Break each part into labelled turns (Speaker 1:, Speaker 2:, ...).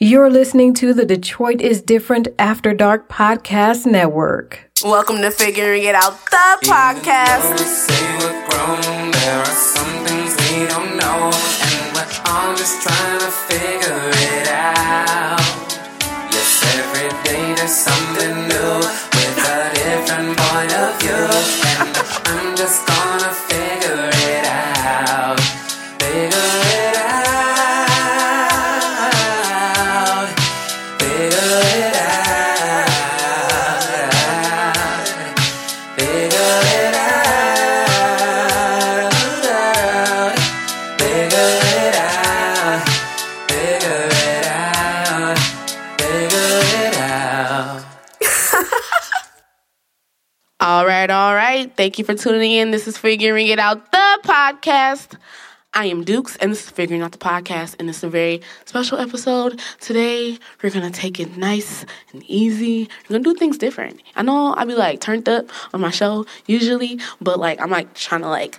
Speaker 1: You're listening to the Detroit is Different After Dark Podcast Network.
Speaker 2: Welcome to Figuring It Out, the podcast.
Speaker 3: Say we're grown, there are some things we don't know, and we're all just trying to figure it out. Yes, every day there's something
Speaker 2: Thank you for tuning in. This is Figuring It Out, the podcast. I am Dukes, and this is Figuring Out the Podcast, and it's a very special episode. Today, we're gonna take it nice and easy. We're gonna do things different. I know I be like turned up on my show usually, but like I'm like trying to like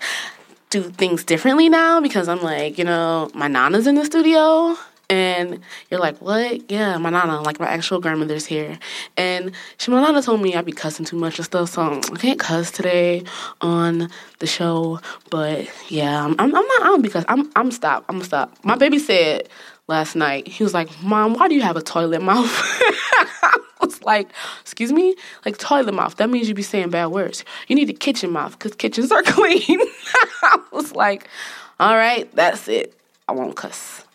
Speaker 2: do things differently now because I'm like, you know, my nana's in the studio. And you're like, what? Yeah, my nana, like my actual grandmother's here. And she, my nana told me I'd be cussing too much and stuff, so I can't cuss today on the show. But yeah, I'm, I'm, not, I don't because I'm, I'm stop, I'm stop. My baby said last night, he was like, Mom, why do you have a toilet mouth? I was like, excuse me? Like toilet mouth, that means you be saying bad words. You need a kitchen mouth because kitchens are clean. I was like, all right, that's it. I won't cuss.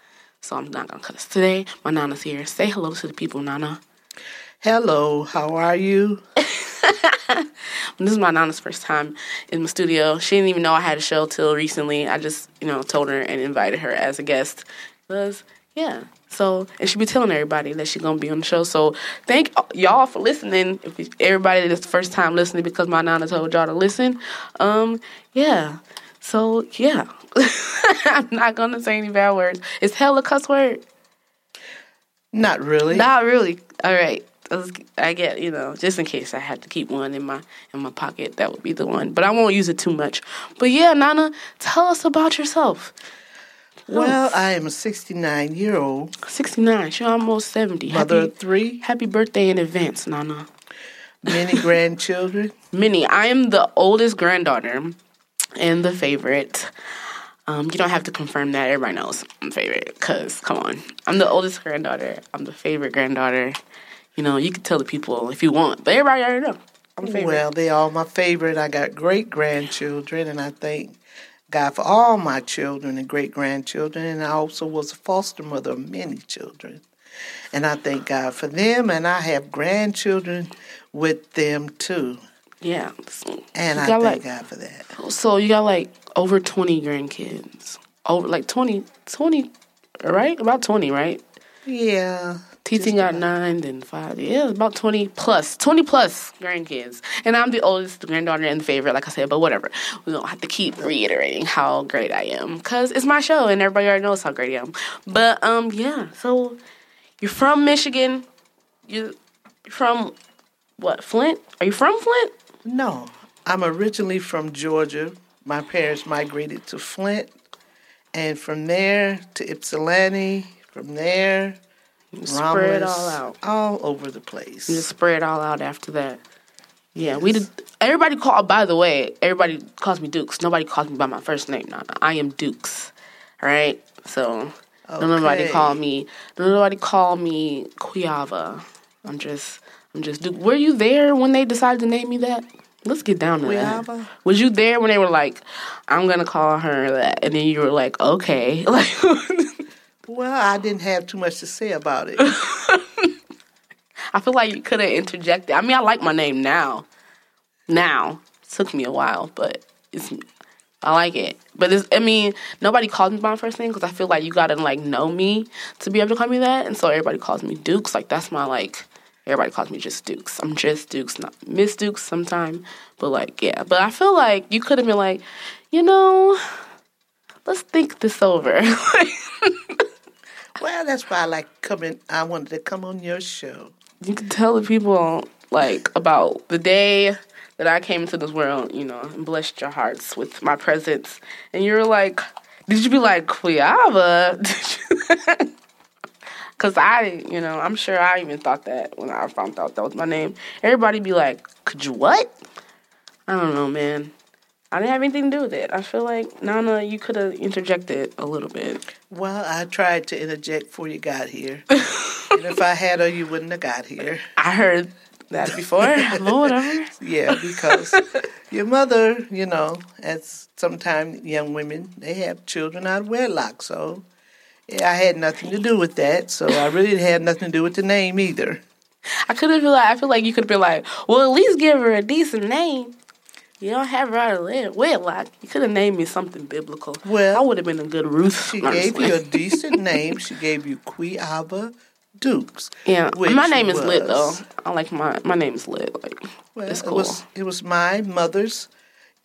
Speaker 2: So I'm not gonna cuss. Today, my Nana's here. Say hello to the people, Nana.
Speaker 4: Hello, how are you?
Speaker 2: This is my Nana's first time in the studio. She didn't even know I had a show till recently. I just, you know, told her and invited her as a guest. Because, yeah. So, and she be telling everybody that she's gonna be on the show. So, thank y'all for listening. If everybody that's the first time listening because my Nana told y'all to listen, um, yeah. So, yeah. I'm not gonna say any bad words. Is hell a cuss word?
Speaker 4: Not really.
Speaker 2: Not really. All right. I get you know just in case I had to keep one in my in my pocket, that would be the one. But I won't use it too much. But yeah, Nana, tell us about yourself.
Speaker 4: well, I am a 69 year old
Speaker 2: Sixty nine. You're almost seventy.
Speaker 4: mother
Speaker 2: Happy,
Speaker 4: of three,
Speaker 2: happy birthday in advance, Nana.
Speaker 4: many grandchildren.
Speaker 2: Minnie, I am the oldest granddaughter and the favorite. Um, you don't have to confirm that. Everybody knows I'm favorite. Cause come on, I'm the oldest granddaughter. I'm the favorite granddaughter. You know, you can tell the people if you want, but everybody already know. I'm favorite.
Speaker 4: Well, they all my favorite. I got great grandchildren, and I thank God for all my children and great grandchildren. And I also was a foster mother of many children. And I thank God for them, and I have grandchildren with them too.
Speaker 2: Yeah.
Speaker 4: And I thank
Speaker 2: like-
Speaker 4: God for that.
Speaker 2: So you got like over 20 grandkids. Over like 20, 20, right? About 20, right?
Speaker 4: Yeah. Teaching
Speaker 2: got nine, then five. Yeah, about 20 20 plus grandkids. And I'm the oldest granddaughter and the favorite, like I said, but whatever. We don't have to keep reiterating how great I am because it's my show and everybody already knows how great I am. But um, yeah, so you're from Michigan. You, you're from what, Flint? Are you from Flint?
Speaker 4: No, I'm originally from Georgia. My parents migrated to Flint, and from there to Ypsilanti. From there,
Speaker 2: Spread all out.
Speaker 4: all over the place.
Speaker 2: You just spread all out after that. Yeah, we did. Everybody called. By the way, everybody calls me Dukes. Nobody calls me by my first name. Now I am Dukes. All right. So don't nobody
Speaker 4: Okay.
Speaker 2: call me. Nobody call me Quiava. I'm just. I'm just Duke. Were you there when they decided to name me that? Let's get down to that.
Speaker 4: Quiava?
Speaker 2: Was you there when they were like, "I'm gonna call her that," and then you were like, "Okay." Like,
Speaker 4: Well, I didn't have too much to say about it.
Speaker 2: I feel like you could have interjected. I mean, I like my name now. Now it took me a while, but it's I like it. But it's, I mean, nobody calls me by my first name because I feel like you gotta like know me to be able to call me that, and so everybody calls me Dukes. Like that's my like. Everybody calls me just Dukes. I'm just Dukes, not Miss Dukes sometime. But like, yeah. But I feel like you could have been like, you know, let's think this over.
Speaker 4: well, that's why I like coming. I wanted to come on your show.
Speaker 2: you can tell the people like about the day that I came into this world, you know, and blessed your hearts with my presence. And you're like, did you be like Quiava? Because I, you know, I'm sure I even thought that when I found out that was my name. Everybody be like, "Could you what?" I don't know, man. I didn't have anything to do with it. I feel like Nana, you could have interjected a little bit.
Speaker 4: Well, I tried to interject before you got here. and if I had or you wouldn't have got here.
Speaker 2: I heard that before. Lord.
Speaker 4: Yeah, because your mother, you know, as sometimes young women, they have children out of wedlock. So yeah, I had nothing to do with that. So I really had nothing to do with the name either.
Speaker 2: I could have been like, I feel like you could have been like, well, at least give her a decent name. You don't have her out of wed- wedlock. You could have named me something biblical.
Speaker 4: Well,
Speaker 2: I would have been a good Ruth.
Speaker 4: She gave you a decent name. She gave you Quiava Dukes.
Speaker 2: Yeah, my name is lit though. I like my my name is lit. Like
Speaker 4: Well,
Speaker 2: it's
Speaker 4: it
Speaker 2: cool.
Speaker 4: was it was my mother's,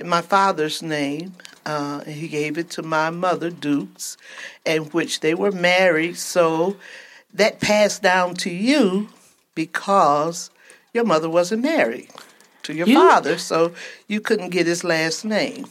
Speaker 4: my father's name. Uh, he gave it to my mother Dukes, and which they were married. So that passed down to you because your mother wasn't married to your
Speaker 2: You-
Speaker 4: father, so you couldn't get his last name.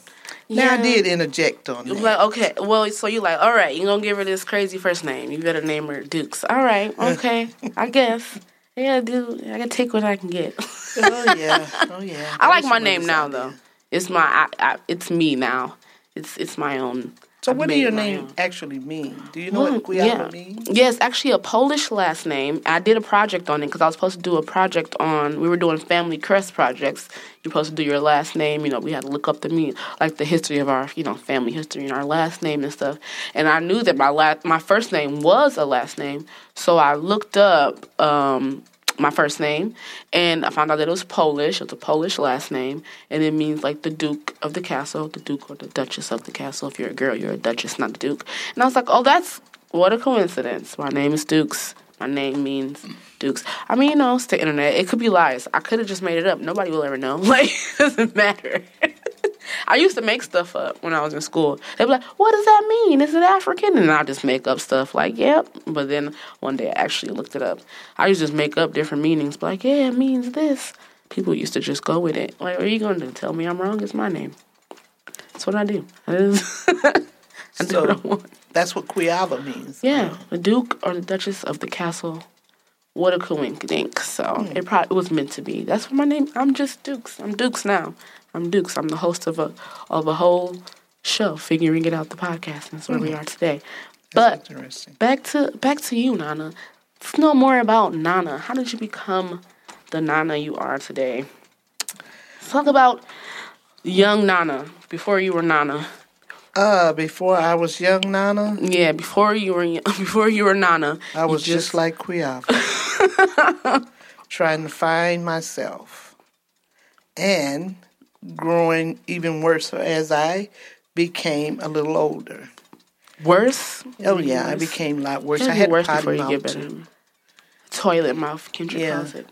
Speaker 4: Now I did interject on that.
Speaker 2: Like okay, well, so you like, all right, you're gonna give her this crazy first name? You better name her Dukes. All right, okay, I guess. Yeah, dude, I can take what I can get.
Speaker 4: oh yeah, oh yeah.
Speaker 2: I like my name now though. It's my, I, I, it's me now. It's it's my own.
Speaker 4: So
Speaker 2: I
Speaker 4: what do your name
Speaker 2: own.
Speaker 4: actually mean? Do you know
Speaker 2: Well,
Speaker 4: what Quiava means?
Speaker 2: Yes, actually a Polish last name. I did a project on it because I was supposed to do a project on. We were doing family crest projects. You're supposed to do your last name. You know, we had to look up the me like the history of our you know family history and our last name and stuff. And I knew that my last my first name was a last name, so I looked up. Um, my first name, and I found out that it was Polish. It's a Polish last name, and it means like the Duke of the castle, the Duke or the Duchess of the castle. If you're a girl, you're a Duchess, not a Duke. And I was like, oh, that's what a coincidence. My name is Dukes. My name means Dukes. I mean, you know, it's the internet. It could be lies. I could have just made it up. Nobody will ever know. Like, it doesn't matter. I used to make stuff up when I was in school. They'd be like, "What does that mean? Is it African?" And I just make up stuff like, "Yep." But then one day I actually looked it up. I used to just make up different meanings, but like, "Yeah, it means this." People used to just go with it. Like, are you going to tell me I'm wrong? It's my name. That's what I do. That is- I do what I want.
Speaker 4: that's what Quiava means.
Speaker 2: Yeah, the Duke or the Duchess of the castle. What a coincidence! So
Speaker 4: Hmm.
Speaker 2: it probably was meant to be. That's what my name. I'm just Dukes. I'm Dukes now. I'm Dukes. I'm the host of a of a whole show, figuring it out the podcast. And that's where we are today. But
Speaker 4: That's interesting.
Speaker 2: back to back to you, Nana. Let's know more about Nana. How did you become the Nana you are today? Let's talk about young Nana before you were Nana.
Speaker 4: Uh, before I was young Nana,
Speaker 2: Yeah, before you were before you were Nana.
Speaker 4: I was just, like Quiava, trying to find myself, and growing even worse as I became a little older.
Speaker 2: worse.
Speaker 4: Oh yeah, I became a lot worse. I had
Speaker 2: worse
Speaker 4: potty
Speaker 2: before you
Speaker 4: mouth
Speaker 2: get better.
Speaker 4: too.
Speaker 2: Toilet mouth, Kendrick
Speaker 4: Yeah.
Speaker 2: calls it.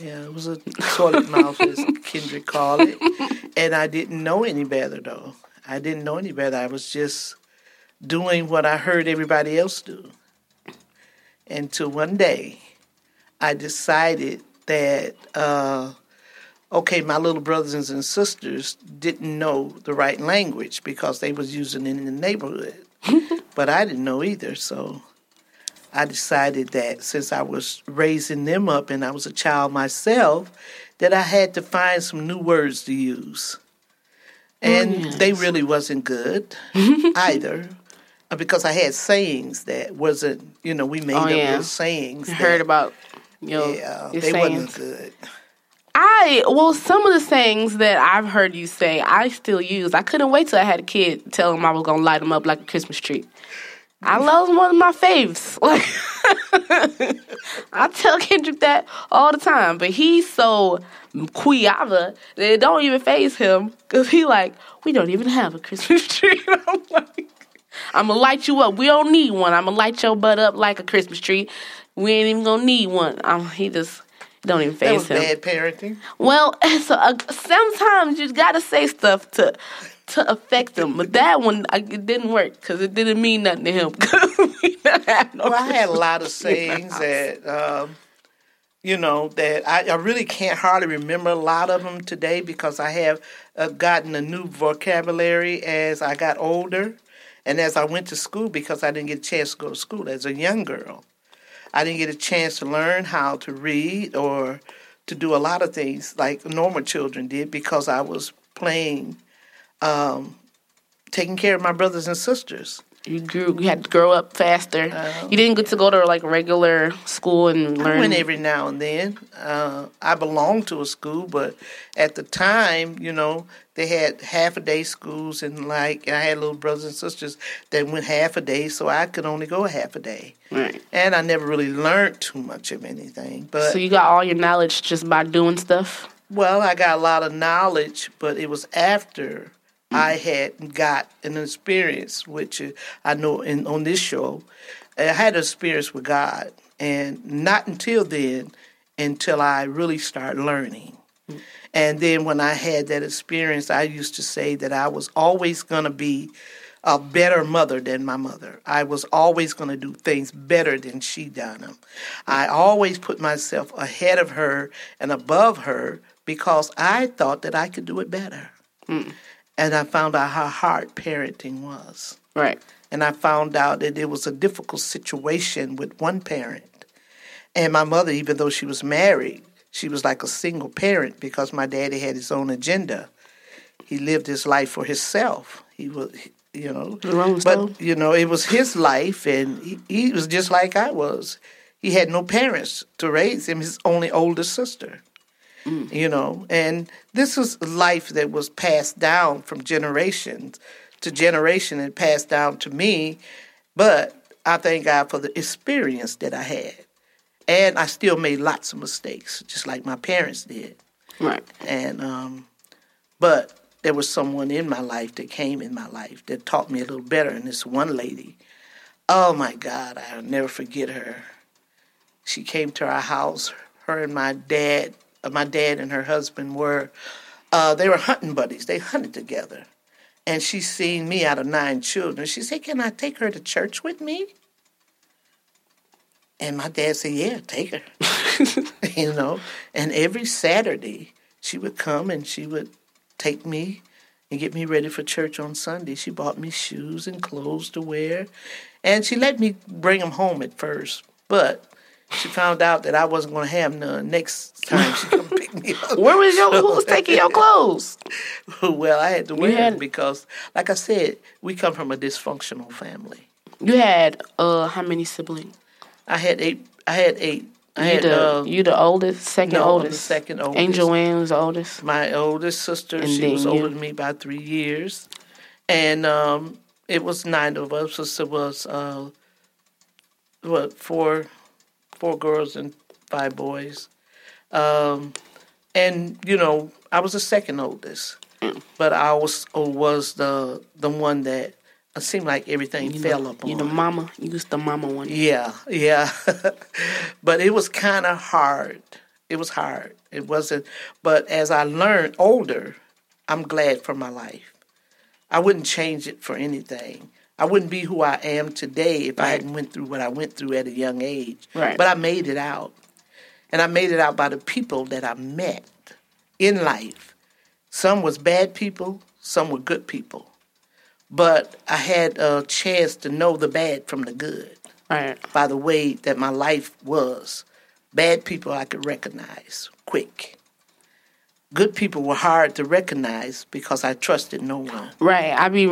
Speaker 4: Yeah, it was a toilet mouth, as Kendrick called it. And I didn't know any better, though. I didn't know any better. I was just doing what I heard everybody else do. Until one day, I decided that, uh, okay, my little brothers and sisters didn't know the right language because they was using it in the neighborhood. but I didn't know either, so I decided that since I was raising them up and I was a child myself, that I had to find some new words to use. And
Speaker 2: yes.
Speaker 4: they really wasn't good either. uh, Because I had sayings that wasn't, you know, we made
Speaker 2: Oh,
Speaker 4: up
Speaker 2: yeah.
Speaker 4: sayings. That-
Speaker 2: heard about your,
Speaker 4: Yeah,
Speaker 2: your
Speaker 4: they
Speaker 2: sayings.
Speaker 4: wasn't good.
Speaker 2: I well, some of the sayings that I've heard you say, I still use. I couldn't wait till I had a kid tell him I was gonna light him up like a Christmas tree. I love one of my faves. Like I tell Kendrick that all the time, but he's so quiava that it don't even phase him because he like we don't even have a Christmas tree. I'm like, I'm gonna light you up. We don't need one. I'm gonna light your butt up like a Christmas tree. We ain't even gonna need one. He just don't even phase him.
Speaker 4: bad parenting.
Speaker 2: Well, so, uh, sometimes you gotta say stuff to to affect them, but that one uh, it didn't work because it didn't mean nothing to him. 'cause we didn't have no
Speaker 4: Well, I had a lot of
Speaker 2: tree in the
Speaker 4: sayings that, um, you know, that I, I really can't hardly remember a lot of them today because I have uh, gotten a new vocabulary as I got older and as I went to school because I didn't get a chance to go to school as a young girl. I didn't get a chance to learn how to read or to do a lot of things like normal children did because I was playing, um, taking care of my brothers and sisters.
Speaker 2: You grew. You had to grow up faster. you didn't get to go to like regular school and learn.
Speaker 4: I went every now and then. Uh, I belonged to a school, but at the time, you know, they had half a day schools, and like and I had little brothers and sisters that went half a day, so I could only go a half a day.
Speaker 2: Right.
Speaker 4: And I never really learned too much of anything. But
Speaker 2: So you got all your knowledge just by doing stuff.
Speaker 4: well, I got a lot of knowledge, but it was after I had got an experience, which I know in on this show, I had an experience with God, and not until then, until I really started learning. And then when I had that experience, I used to say that I was always going to be a better mother than my mother. I was always going to do things better than she done them. I always put myself ahead of her and above her because I thought that I could do it better. Mm. And I found out how hard parenting was.
Speaker 2: Right.
Speaker 4: And I found out that it was a difficult situation with one parent. And my mother, even though she was married, she was like a single parent because my daddy had his own agenda. He lived his life for himself. He was, you know, but you know, it was his life, and he, he was just like I was. He had no parents to raise him. His only older sister you know? And this was life that was passed down from generations to generation and passed down to me. But i thank god for the experience that i had. And i still made lots of mistakes just like my parents did.
Speaker 2: Right.
Speaker 4: and um but there was someone in my life that came in my life that taught me a little better and this one lady oh my god i'll never forget her. She came to our house her and my dad my dad and her husband were uh, they were hunting buddies. They hunted together. And she seen me out of nine children. She said can i take her to church with me? And my dad said yeah take her. You know? And every saturday she would come and she would take me and get me ready for church on sunday. She bought me shoes and clothes to wear. And she let me bring them home at first. But she found out that I wasn't going to have none next time she come pick me up.
Speaker 2: Where was your? Who was taking your clothes?
Speaker 4: well, I had to wear
Speaker 2: had-
Speaker 4: them because, like I said, we come from a dysfunctional family.
Speaker 2: You had uh how many siblings?
Speaker 4: I had eight. I had eight. I
Speaker 2: You
Speaker 4: had
Speaker 2: the
Speaker 4: uh,
Speaker 2: you the oldest, second
Speaker 4: no,
Speaker 2: oldest.
Speaker 4: second oldest.
Speaker 2: Angel Wayne was the oldest.
Speaker 4: my oldest sister.
Speaker 2: And
Speaker 4: she was
Speaker 2: then
Speaker 4: older than me by three years, and um, it was nine of us. So it was uh, what four, four girls and five boys, um, and you know I was the second oldest,
Speaker 2: Mm.
Speaker 4: but I was was the the one that it seemed like everything
Speaker 2: You
Speaker 4: fell
Speaker 2: the,
Speaker 4: upon.
Speaker 2: You the mama. You was the mama one.
Speaker 4: Yeah, yeah. but it was kind of hard. It was hard. It wasn't. But as I learned older, I'm glad for my life. I wouldn't change it for anything. I wouldn't be who I am today if I hadn't went through what I went through at a young age.
Speaker 2: Right.
Speaker 4: But I made it out, and I made it out by the people that I met in life. Some was bad people, some were good people. But I had a chance to know the bad from the good
Speaker 2: Right.
Speaker 4: by the way that my life was. Bad people I could recognize quick. Good people were hard to recognize because I trusted no one.
Speaker 2: Right. I be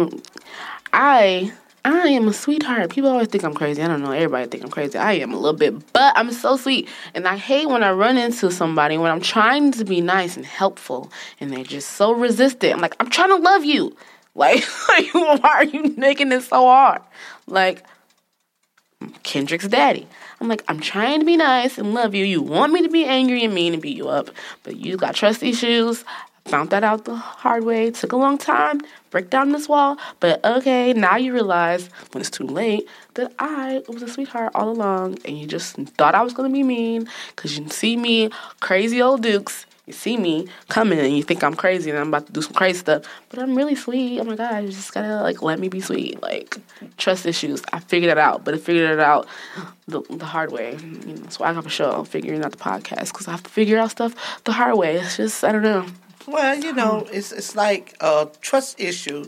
Speaker 2: I I am a sweetheart. People always think I'm crazy. I don't know. Everybody think I'm crazy. I am a little bit, but I'm so sweet. And I hate when I run into somebody when I'm trying to be nice and helpful and they're just so resistant. I'm like, I'm trying to love you. Like, like why are you making it so hard? Like, Kendrick's daddy. I'm like, I'm trying to be nice and love you. You want me to be angry and mean and beat you up, but you got trust issues. Found that out the hard way. Took a long time. Break down this wall. But okay, now you realize when it's too late that I was a sweetheart all along and you just thought I was to be mean because you see me, crazy old dukes. You see me coming and you think I'm crazy and I'm about to do some crazy stuff. But I'm really sweet. Oh my God, you just gotta like let me be sweet. Like trust issues. I figured it out, but I figured it out the, the hard way. You know, that's why I have a show, figuring out the podcast, because I have to figure out stuff the hard way. It's just, I don't know.
Speaker 4: Well, you know, it's it's like a trust issue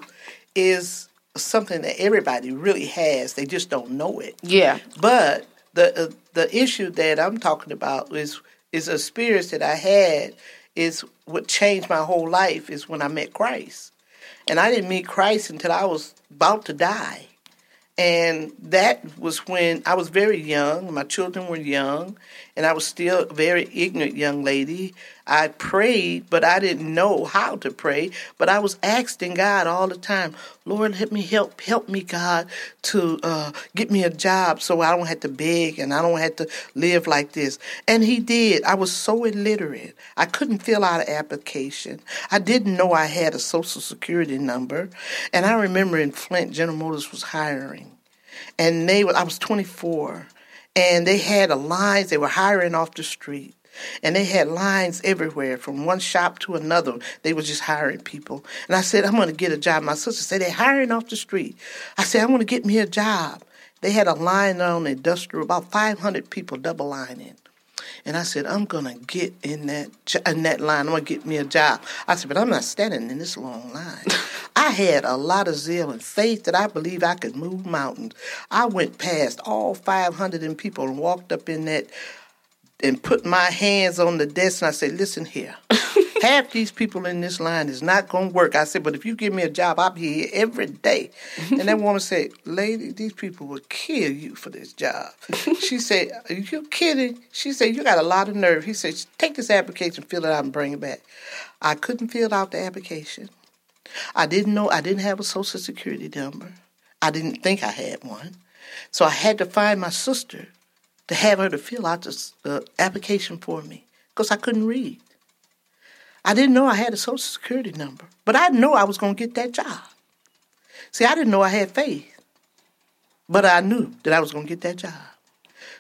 Speaker 4: is something that everybody really has. They just don't know it.
Speaker 2: Yeah.
Speaker 4: But the uh, the issue that I'm talking about is is a spirit that I had is what changed my whole life is when I met Christ. And I didn't meet Christ until I was about to die. And that was when I was very young. My children were young, and I was still a very ignorant young lady. I prayed, but I didn't know how to pray. But I was asking God all the time, Lord, let me help, help me, God, to uh, get me a job so I don't have to beg and I don't have to live like this. And He did. I was so illiterate. I couldn't fill out an application. I didn't know I had a social security number. And I remember in Flint, General Motors was hiring and they I was 24, and they had a lines. They were hiring off the street, and they had lines everywhere from one shop to another. They were just hiring people, and I said, I'm going to get a job. My sister said they're hiring off the street. I said, I want to get me a job. They had a line on industrial, about 500 people double lining. And I said, I'm gonna get in that in that line. I'm gonna get me a job. I said, but I'm not standing in this long line. I had a lot of zeal and faith that I believe I could move mountains. I went past all 500 people and walked up in that and put my hands on the desk and I said, listen here. Half these people in this line is not going to work. I said, but if you give me a job, I'll be here every day. And that woman said, lady, these people will kill you for this job. she said, are you kidding? She said, you got a lot of nerve. He said, take this application, fill it out, and bring it back. I couldn't fill out the application. I didn't know, I didn't have a social security number. I didn't think I had one. So I had to find my sister to have her to fill out the application for me because I couldn't read. I didn't know I had a social security number, but I knew I was going to get that job. See, I didn't know I had faith, but I knew that I was going to get that job.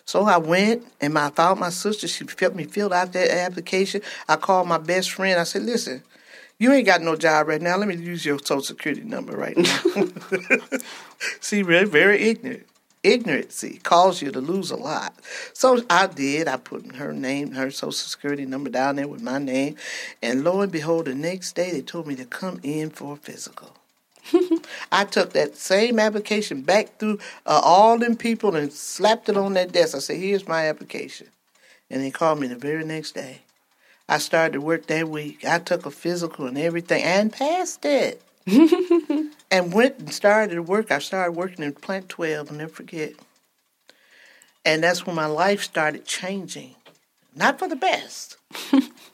Speaker 4: So I went and I found my sister. She helped me fill out that application. I called my best friend. I said, listen, you ain't got no job right now. Let me use your social security number right now. See, very, very ignorant ignorancy causes you to lose a lot. So I did. I put her name, her social security number down there with my name. And lo and behold, the next day they told me to come in for a physical. I took that same application back through uh, all them people and slapped it on that desk. I said, here's my application. And they called me the very next day. I started to work that week. I took a physical and everything and passed it. and went and started to work. I started working in Plant 12, I'll never forget. And that's when my life started changing. Not for the best.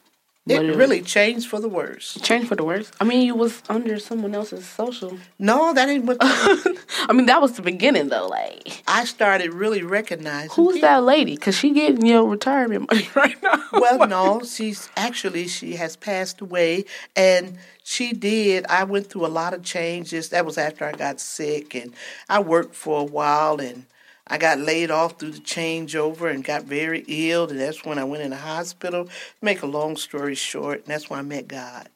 Speaker 4: it, it really changed for the worse.
Speaker 2: Changed for the worse? I mean, you was under someone else's social.
Speaker 4: No, that ain't what.
Speaker 2: I mean, that was the beginning, though. Like
Speaker 4: I started really recognizing.
Speaker 2: Who's people. that lady? Because she getting your retirement money right now.
Speaker 4: well, no, she's actually she has passed away, and she did. I went through a lot of changes. That was after I got sick, and I worked for a while, and I got laid off through the changeover and got very ill, and that's when I went in the hospital. Make a long story short, and that's when I met God.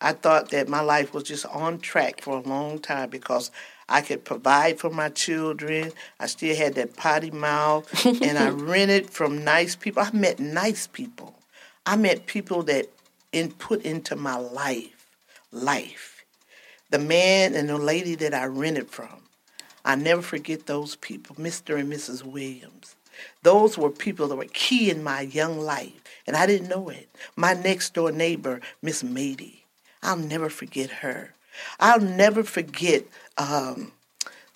Speaker 4: I thought that my life was just on track for a long time because I could provide for my children. I still had that potty mouth, and I rented from nice people. I met nice people. I met people that input into my life, life. The man and the lady that I rented from, I never forget those people, Mr. and Mrs. Williams. Those were people that were key in my young life, and I didn't know it. My next door neighbor, Miss Mady, I'll never forget her. I'll never forget um,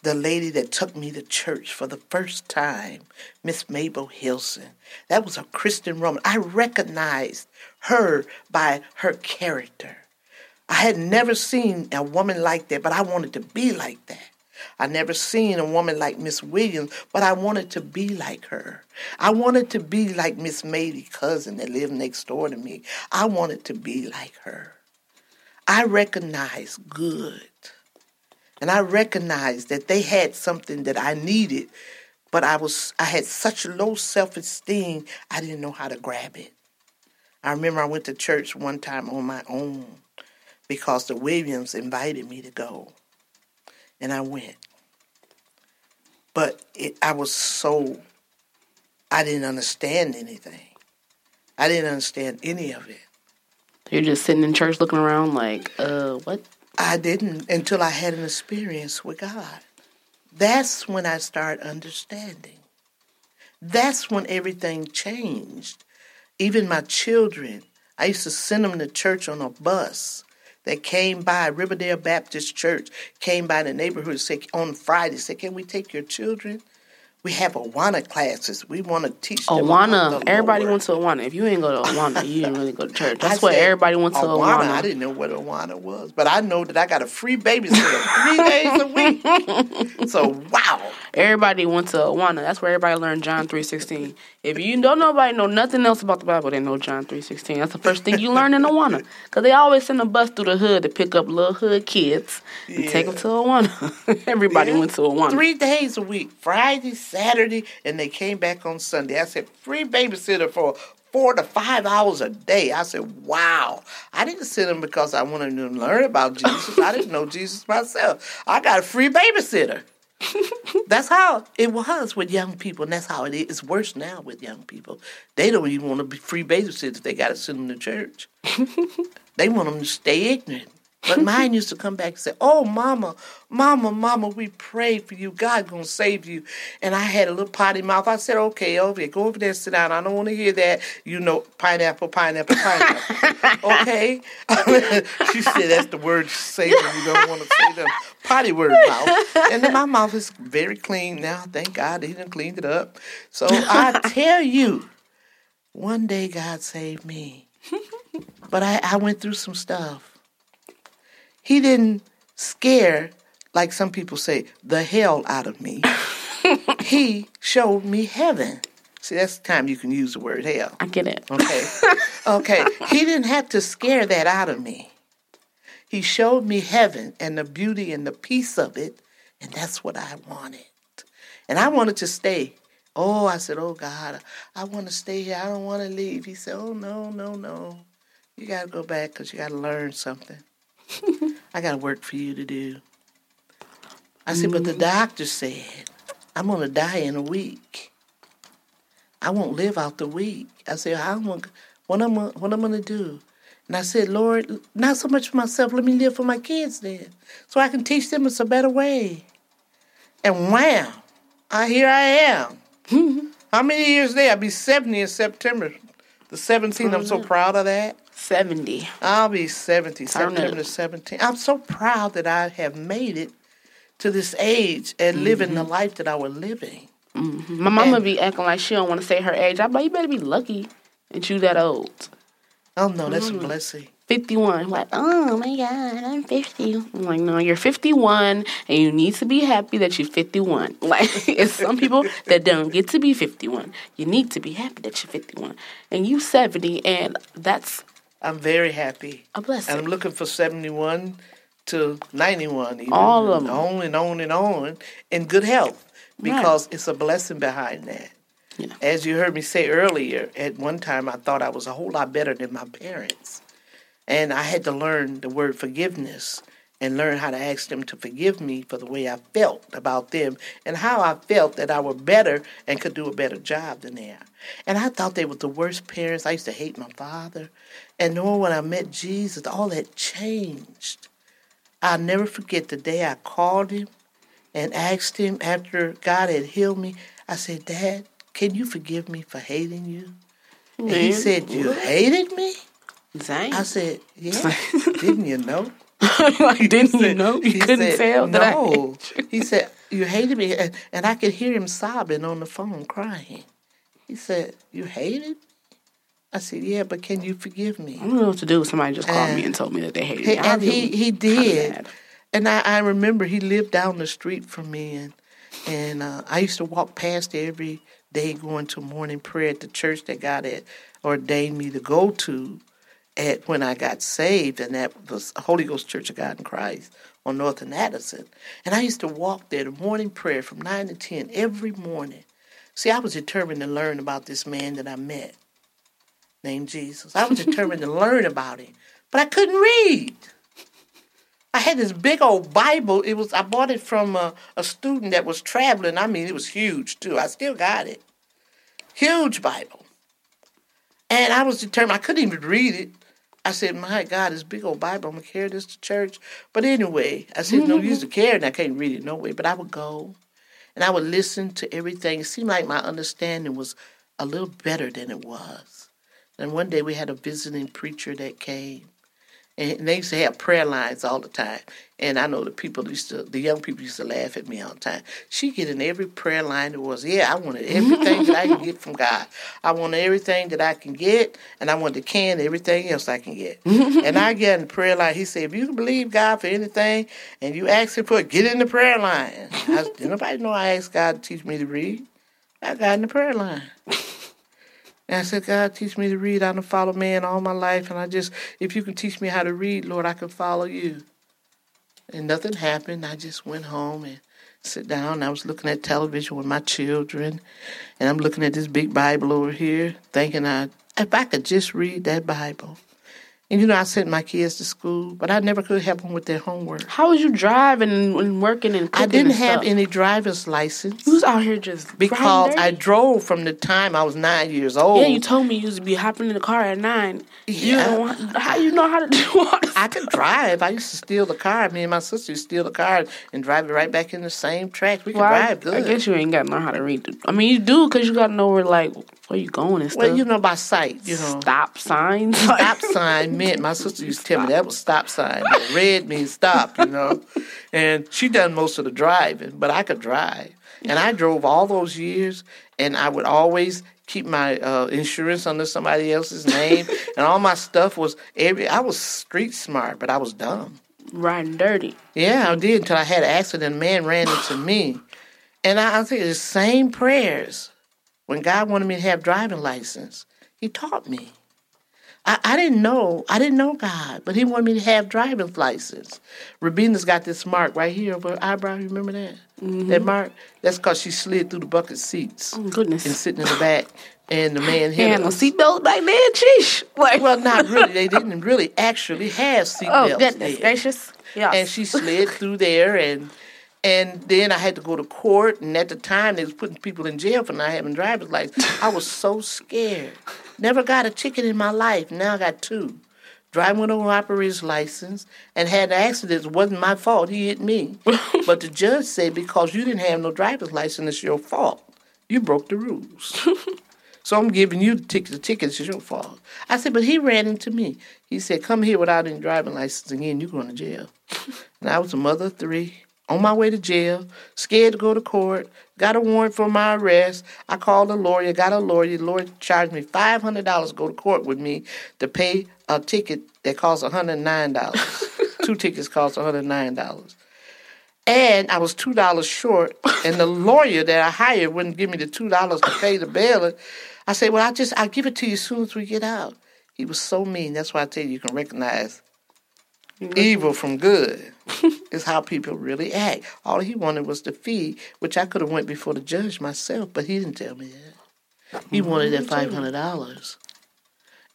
Speaker 4: the lady that took me to church for the first time, Miss Mabel Hilson. That was a Christian woman. I recognized her by her character. I had never seen a woman like that, but I wanted to be like that. I never seen a woman like Miss Williams, but I wanted to be like her. I wanted to be like Miss Mady, cousin that lived next door to me. I wanted to be like her. I recognized good. And I recognized that they had something that I needed, but I was I had such low self-esteem, I didn't know how to grab it. I remember I went to church one time on my own because the Williams invited me to go. And I went. But it, I was so, I didn't understand anything. I didn't understand any of it.
Speaker 2: You're just sitting in church looking around like, uh, what?
Speaker 4: I didn't until I had an experience with God. That's when I started understanding. That's when everything changed. Even my children, I used to send them to church on a bus. They came by Riverdale Baptist Church, came by the neighborhood, said on Friday, said, "Can we take your children?" We have Awana classes. We want to teach them
Speaker 2: Awana. Everybody
Speaker 4: Lord.
Speaker 2: went to Awana. If you ain't go to Awana, you didn't really go to church. That's what everybody went to
Speaker 4: Awana. I didn't know what Awana was, but I know that I got a free babysitter three days a week. So wow,
Speaker 2: Everybody went to Awana. That's where everybody learned John three sixteen. If you don't nobody know nothing else about the Bible, they know John three sixteen. That's the first thing you learn in Awana. Cause they always send a bus through the hood to pick up little hood kids and take them
Speaker 4: Yeah.
Speaker 2: to Awana. everybody
Speaker 4: Yeah.
Speaker 2: went to Awana.
Speaker 4: three days a week, Friday, Saturday, and they came back on Sunday. I said free babysitter for four to five hours a day. I said, wow. I didn't send them because I wanted them to learn about Jesus. I didn't know Jesus myself. I got a free babysitter. that's how it was with young people, and that's how it is. It's worse now with young people. They don't even want to be free babysitters. They got to send them to church. they want them to stay ignorant. But mine used to come back and say, "Oh, mama, mama, mama, we prayed for you. God gonna save you." And I had a little potty mouth. I said, "Okay, over here, go over there, sit down. I don't want to hear that. You know, pineapple, pineapple, pineapple." okay. she said that's the word you say when you don't want to say the potty word mouth. And then my mouth is very clean now. Thank God he done cleaned it up. So I tell you, one day God saved me. But I, I went through some stuff. He didn't scare, like some people say, the hell out of me. he showed me heaven. See, that's the time you can use the word hell.
Speaker 2: I get it.
Speaker 4: Okay. Okay. He didn't have to scare that out of me. He showed me heaven and the beauty and the peace of it, and that's what I wanted. And I wanted to stay. Oh, I said, Oh God, I want to stay here. I don't want to leave. He said, Oh, no, no, no. You got to go back because you got to learn something. I got work for you to do. I said, But the mm-hmm. doctor said, I'm going to die in a week. I won't live out the week. I said, I want, what am I, what I'm gonna do? And I said, Lord, not so much for myself. Let me live for my kids then, so I can teach them it's a better way. And wham, I here I am. How many years there? I'll be seventy in September, the 17th. I'm so oh, proud of that.
Speaker 2: Seventy.
Speaker 4: I'll be 70,
Speaker 2: Turn.
Speaker 4: September 17th. I'm so proud that I have made it to this age and living the mm-hmm. life that I was living. Mm-hmm.
Speaker 2: My mama be acting like she don't want to say her age. I'm like, you better be lucky that you that old.
Speaker 4: Oh no, that's a mm-hmm. blessing.
Speaker 2: 51. Like, oh my God, I'm 50. I'm like, no, you're 51 and you need to be happy that you're 51. Like, it's some people that don't get to be 51. You need to be happy that you're 51. And you 70, and that's
Speaker 4: I'm very happy.
Speaker 2: a blessing.
Speaker 4: And I'm looking for 71 to 91. Even,
Speaker 2: All of 'em.
Speaker 4: On and on and on in good health because it's a blessing behind that.
Speaker 2: Yeah.
Speaker 4: As you heard me say earlier, at one time I thought I was a whole lot better than my parents. And I had to learn the word forgiveness and learn how to ask them to forgive me for the way I felt about them and how I felt that I were better and could do a better job than they are. And I thought they were the worst parents. I used to hate my father. And knowing when I met Jesus, all that changed. I'll never forget the day I called him and asked him after God had healed me. I said, Dad, can you forgive me for hating you? And he said, You hated me?
Speaker 2: Dang.
Speaker 4: I said, Yeah. Didn't you know?
Speaker 2: like, didn't you know? You
Speaker 4: he
Speaker 2: couldn't
Speaker 4: said,
Speaker 2: tell that I
Speaker 4: no. He said, You hated me. And, and I could hear him sobbing on the phone, crying. He said, You hated me? I said, Yeah, but can you forgive me?
Speaker 2: I don't know what to do. Somebody just called
Speaker 4: And-
Speaker 2: me and told me that they hated
Speaker 4: He-
Speaker 2: me.
Speaker 4: And he, he did. And I, I remember he lived down the street from me, and and uh, I used to walk past every day going to morning prayer at the church that God had ordained me to go to at when I got saved, and that was Holy Ghost Church of God in Christ on North and Addison. And I used to walk there to morning prayer from nine to ten every morning. See, I was determined to learn about this man that I met named Jesus. I was determined to learn about him, but I couldn't read. I had this big old Bible. It was I bought it from a, a student that was traveling. I mean, it was huge too. I still got it. Huge Bible. And I was determined. I couldn't even read it. I said, "My God, this big old Bible. I'm gonna carry this to church." But anyway, I said, "No use to carry it. I can't read it no way." But I would go, and I would listen to everything. It seemed like my understanding was a little better than it was. And one day we had a visiting preacher that came, and they used to have prayer lines all the time. And I know the people used to, the young people used to laugh at me all the time. She get in every prayer line there was. Yeah, I wanted everything that I can get from God. I wanted everything that I can get, and I wanted to can everything else I can get. and I get in the prayer line. He said, if you can believe God for anything, and you ask Him for it, get in the prayer line. I, nobody know I asked God to teach me to read. I got in the prayer line. And I said, God, teach me to read. I don't follow man all my life. And I just, if you can teach me how to read, Lord, I can follow you. And nothing happened. I just went home and sit down. I was looking at television with my children. And I'm looking at this big Bible over here, thinking I, if I could just read that Bible. And you know, I sent my kids to school, but I never could help them with their homework.
Speaker 2: How was you driving and, working and cooking
Speaker 4: I didn't
Speaker 2: and
Speaker 4: have any driver's license
Speaker 2: You was out here just
Speaker 4: because I drove from the time I was nine years old.
Speaker 2: Yeah, you told me you used to be hopping in the car at nine. You
Speaker 4: Yeah.
Speaker 2: don't want, how you know how to do all this?
Speaker 4: I could drive. I used to steal the car. Me and my sister used to steal the car and drive it right back in the same track. We could
Speaker 2: Well,
Speaker 4: drive good.
Speaker 2: I guess you ain't got to know how to read. The, I mean, you do because you got to know where like where you going and stuff.
Speaker 4: well, you know by sight, you know.
Speaker 2: stop signs.
Speaker 4: Stop sign meant my sister used to tell me that was stop sign. But red means stop, you know. And she done most of the driving, but I could drive. And I drove all those years, and I would always keep my uh, insurance under somebody else's name, and all my stuff was every. I was street smart, but I was dumb.
Speaker 2: riding dirty.
Speaker 4: Yeah, I did until I had an accident. A man ran into me. And I, I think the same prayers when God wanted me to have driving license, He taught me. I, I didn't know. I didn't know God, but He wanted me to have driving license. Rabina's got this mark right here over her eyebrow. You remember that? Mm-hmm. That mark? That's because she slid through the bucket seats
Speaker 2: Oh, goodness.
Speaker 4: and sitting in the back, and the man hit
Speaker 2: had
Speaker 4: her.
Speaker 2: no seatbelts back then. Sheesh. Like,
Speaker 4: Well, not really. They didn't really actually have seatbelts.
Speaker 2: oh goodness gracious. Yeah.
Speaker 4: and she slid through there and and then I had to go to court and at the time they was putting people in jail for not having driver's license. I was so scared. Never got a ticket in my life. Now I got two. Driving with no operator's license and had an accident. It wasn't my fault. He hit me. but the judge said because you didn't have no driver's license, it's your fault. You broke the rules. So I'm giving you the ticket. The ticket's your fault. I said, but he ran into me. He said, come here without any driving license again. You're going to jail. and I was a mother of three, on my way to jail, scared to go to court, got a warrant for my arrest. I called a lawyer, got a lawyer. The lawyer charged me $500 to go to court with me to pay a ticket that cost $109. Two tickets cost $109. And I was two dollars short, and the lawyer that I hired wouldn't give me the two dollars to pay the bail. I said, "Well, I just I'll give it to you as soon as we get out." He was so mean. That's why I tell you, you can recognize evil from good. is how people really act. All he wanted was the fee, which I could have went before the judge myself, but he didn't tell me that. He wanted that five hundred dollars.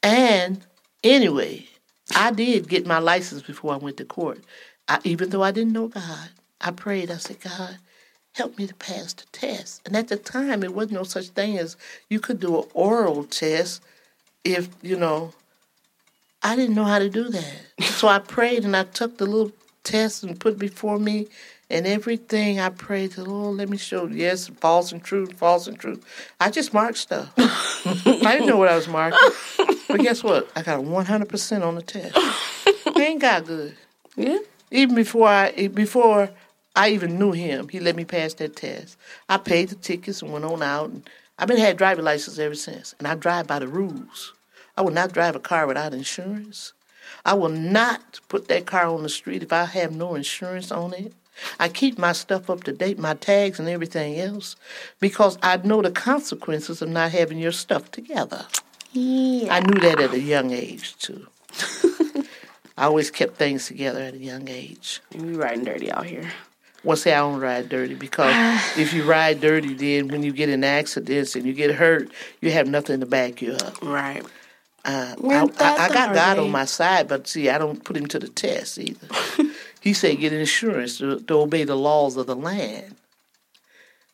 Speaker 4: And anyway, I did get my license before I went to court. I, even though I didn't know God, I prayed. I said, God, help me to pass the test. And at the time, it wasn't no such thing as you could do an oral test if, you know, I didn't know how to do that. so I prayed and I took the little test and put it before me. And everything I prayed to the Lord, let me show. Yes, false and true, false and true. I just marked stuff. I didn't know what I was marking. But guess what? I got a 100% on the test. Ain't got good?
Speaker 2: yeah.
Speaker 4: Even before I before I even knew him, he let me pass that test. I paid the tickets and went on out. And I've been had driving license ever since, and I drive by the rules. I will not drive a car without insurance. I will not put that car on the street if I have no insurance on it. I keep my stuff up to date, my tags and everything else, because I know the consequences of not having your stuff together.
Speaker 2: Yeah.
Speaker 4: I knew that at a young age too. I always kept things together at a young age.
Speaker 2: We riding dirty out here.
Speaker 4: Well, say I don't ride dirty because if you ride dirty, then when you get in accidents and you get hurt, you have nothing to back you up.
Speaker 2: Right.
Speaker 4: Uh, I, I, I got God on my side, but see, I don't put him to the test either. he said get insurance to, to obey the laws of the land.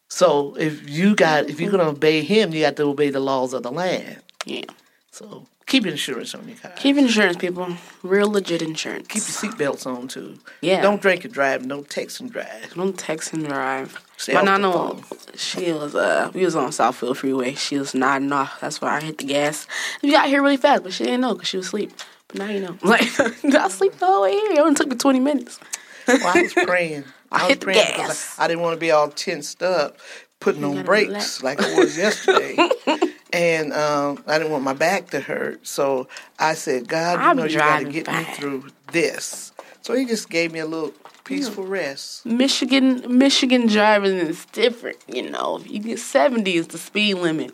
Speaker 4: So if you got, if you're gonna obey him, you got to obey the laws of the land.
Speaker 2: Yeah.
Speaker 4: So Keep insurance on your car.
Speaker 2: Keep insurance, people. Real legit insurance.
Speaker 4: Keep your seatbelts on too.
Speaker 2: Yeah.
Speaker 4: Don't drink and drive. Don't text and drive.
Speaker 2: Don't text and drive.
Speaker 4: Stay
Speaker 2: My nana, she was uh, we was on Southfield Freeway. She was nodding off. That's why I hit the gas. We got here really fast, but she didn't know because she was asleep. But now you know. Like I sleep the whole way here. It only took me twenty minutes.
Speaker 4: Well, I was praying.
Speaker 2: I
Speaker 4: was
Speaker 2: hit the
Speaker 4: praying
Speaker 2: gas.
Speaker 4: I, I didn't want to be all tensed up, putting on brakes
Speaker 2: relax.
Speaker 4: like I was yesterday. and um, I didn't want my back to hurt. So I said, God, you
Speaker 2: I'm
Speaker 4: know you got to get me through this. So he just gave me a little peaceful rest.
Speaker 2: Michigan, Michigan driving is different. You know, you get seventy is the speed limit.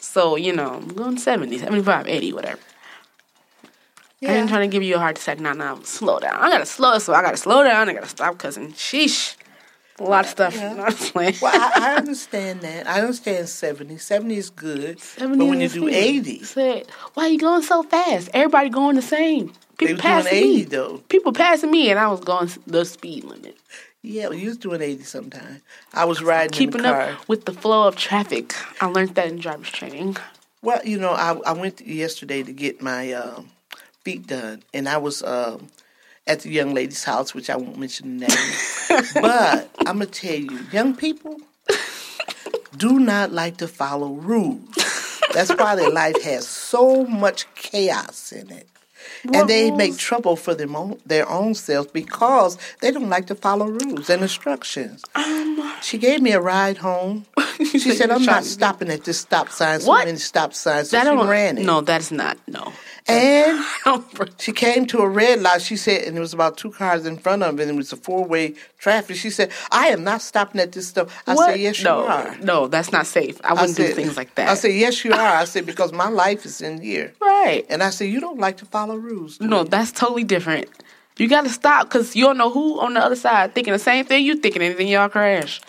Speaker 2: So you know, I'm going 70, 75, 80, whatever. I ain't trying to give you a heart attack. Now, now, slow down. I gotta slow, so I gotta slow down. I gotta stop cussing. Sheesh, a lot of stuff.
Speaker 4: Yeah.
Speaker 2: No, I'm playing.
Speaker 4: Well, I, I understand that. I understand 70. 70 is good.
Speaker 2: 70
Speaker 4: but when you do 80,
Speaker 2: Said, why are you going so fast? Everybody going the same.
Speaker 4: they
Speaker 2: People
Speaker 4: doing
Speaker 2: passing
Speaker 4: 80
Speaker 2: me.
Speaker 4: though.
Speaker 2: People passing me, and I was going the speed limit.
Speaker 4: Yeah, well, you was doing 80 sometime. I was riding
Speaker 2: Keeping
Speaker 4: in the car.
Speaker 2: up with the flow of traffic. I learned that in driver's training.
Speaker 4: Well, you know, I, I went yesterday to get my um, feet done, and I was um, at the young lady's house, which I won't mention the name. but I'm gonna tell you, young people do not like to follow rules. That's why their life has so much chaos in it. and they make trouble for them own, their own selves because they don't like to follow rules and instructions. Um, she gave me a ride home. She said, "I'm not stopping at this stop sign. So
Speaker 2: What?
Speaker 4: many stop signs." So
Speaker 2: That
Speaker 4: she
Speaker 2: don't
Speaker 4: ran it.
Speaker 2: No, that's not no.
Speaker 4: And she came to a red light. She said, and there was about two cars in front of it, and it was a four way traffic. She said, I am not stopping at this stuff. I
Speaker 2: What?
Speaker 4: said, Yes, you are.
Speaker 2: no, that's not safe. I
Speaker 4: I
Speaker 2: wouldn't do
Speaker 4: said-
Speaker 2: things like that.
Speaker 4: I said, Yes, you are. I said, Because my life is in here.
Speaker 2: right.
Speaker 4: And I said, You don't like to follow rules.
Speaker 2: No,
Speaker 4: you?"
Speaker 2: that's totally different. You got to stop because you don't know who on the other side thinking the same thing you thinking, and then y'all crash.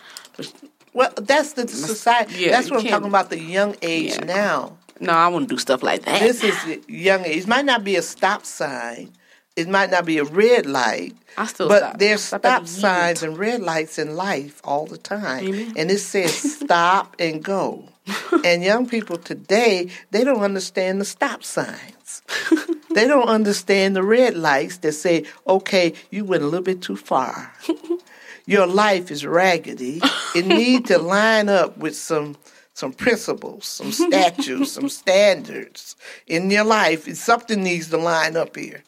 Speaker 4: Well, that's the society.
Speaker 2: yeah,
Speaker 4: that's what I'm talking about the young age
Speaker 2: Yeah.
Speaker 4: now.
Speaker 2: No, I wouldn't do stuff like that.
Speaker 4: This is young age. It might not be a stop sign, it might not be a red light.
Speaker 2: I still
Speaker 4: but
Speaker 2: stop.
Speaker 4: there's
Speaker 2: Stop
Speaker 4: stop signs and red lights in life all the time.
Speaker 2: Amen.
Speaker 4: And it says stop and go. and young people today, they don't understand the stop signs. they don't understand the red lights that say, okay, you went a little bit too far. Your life is raggedy. It needs to line up with some some principles, some statutes, some standards in your life. Something needs to line up here.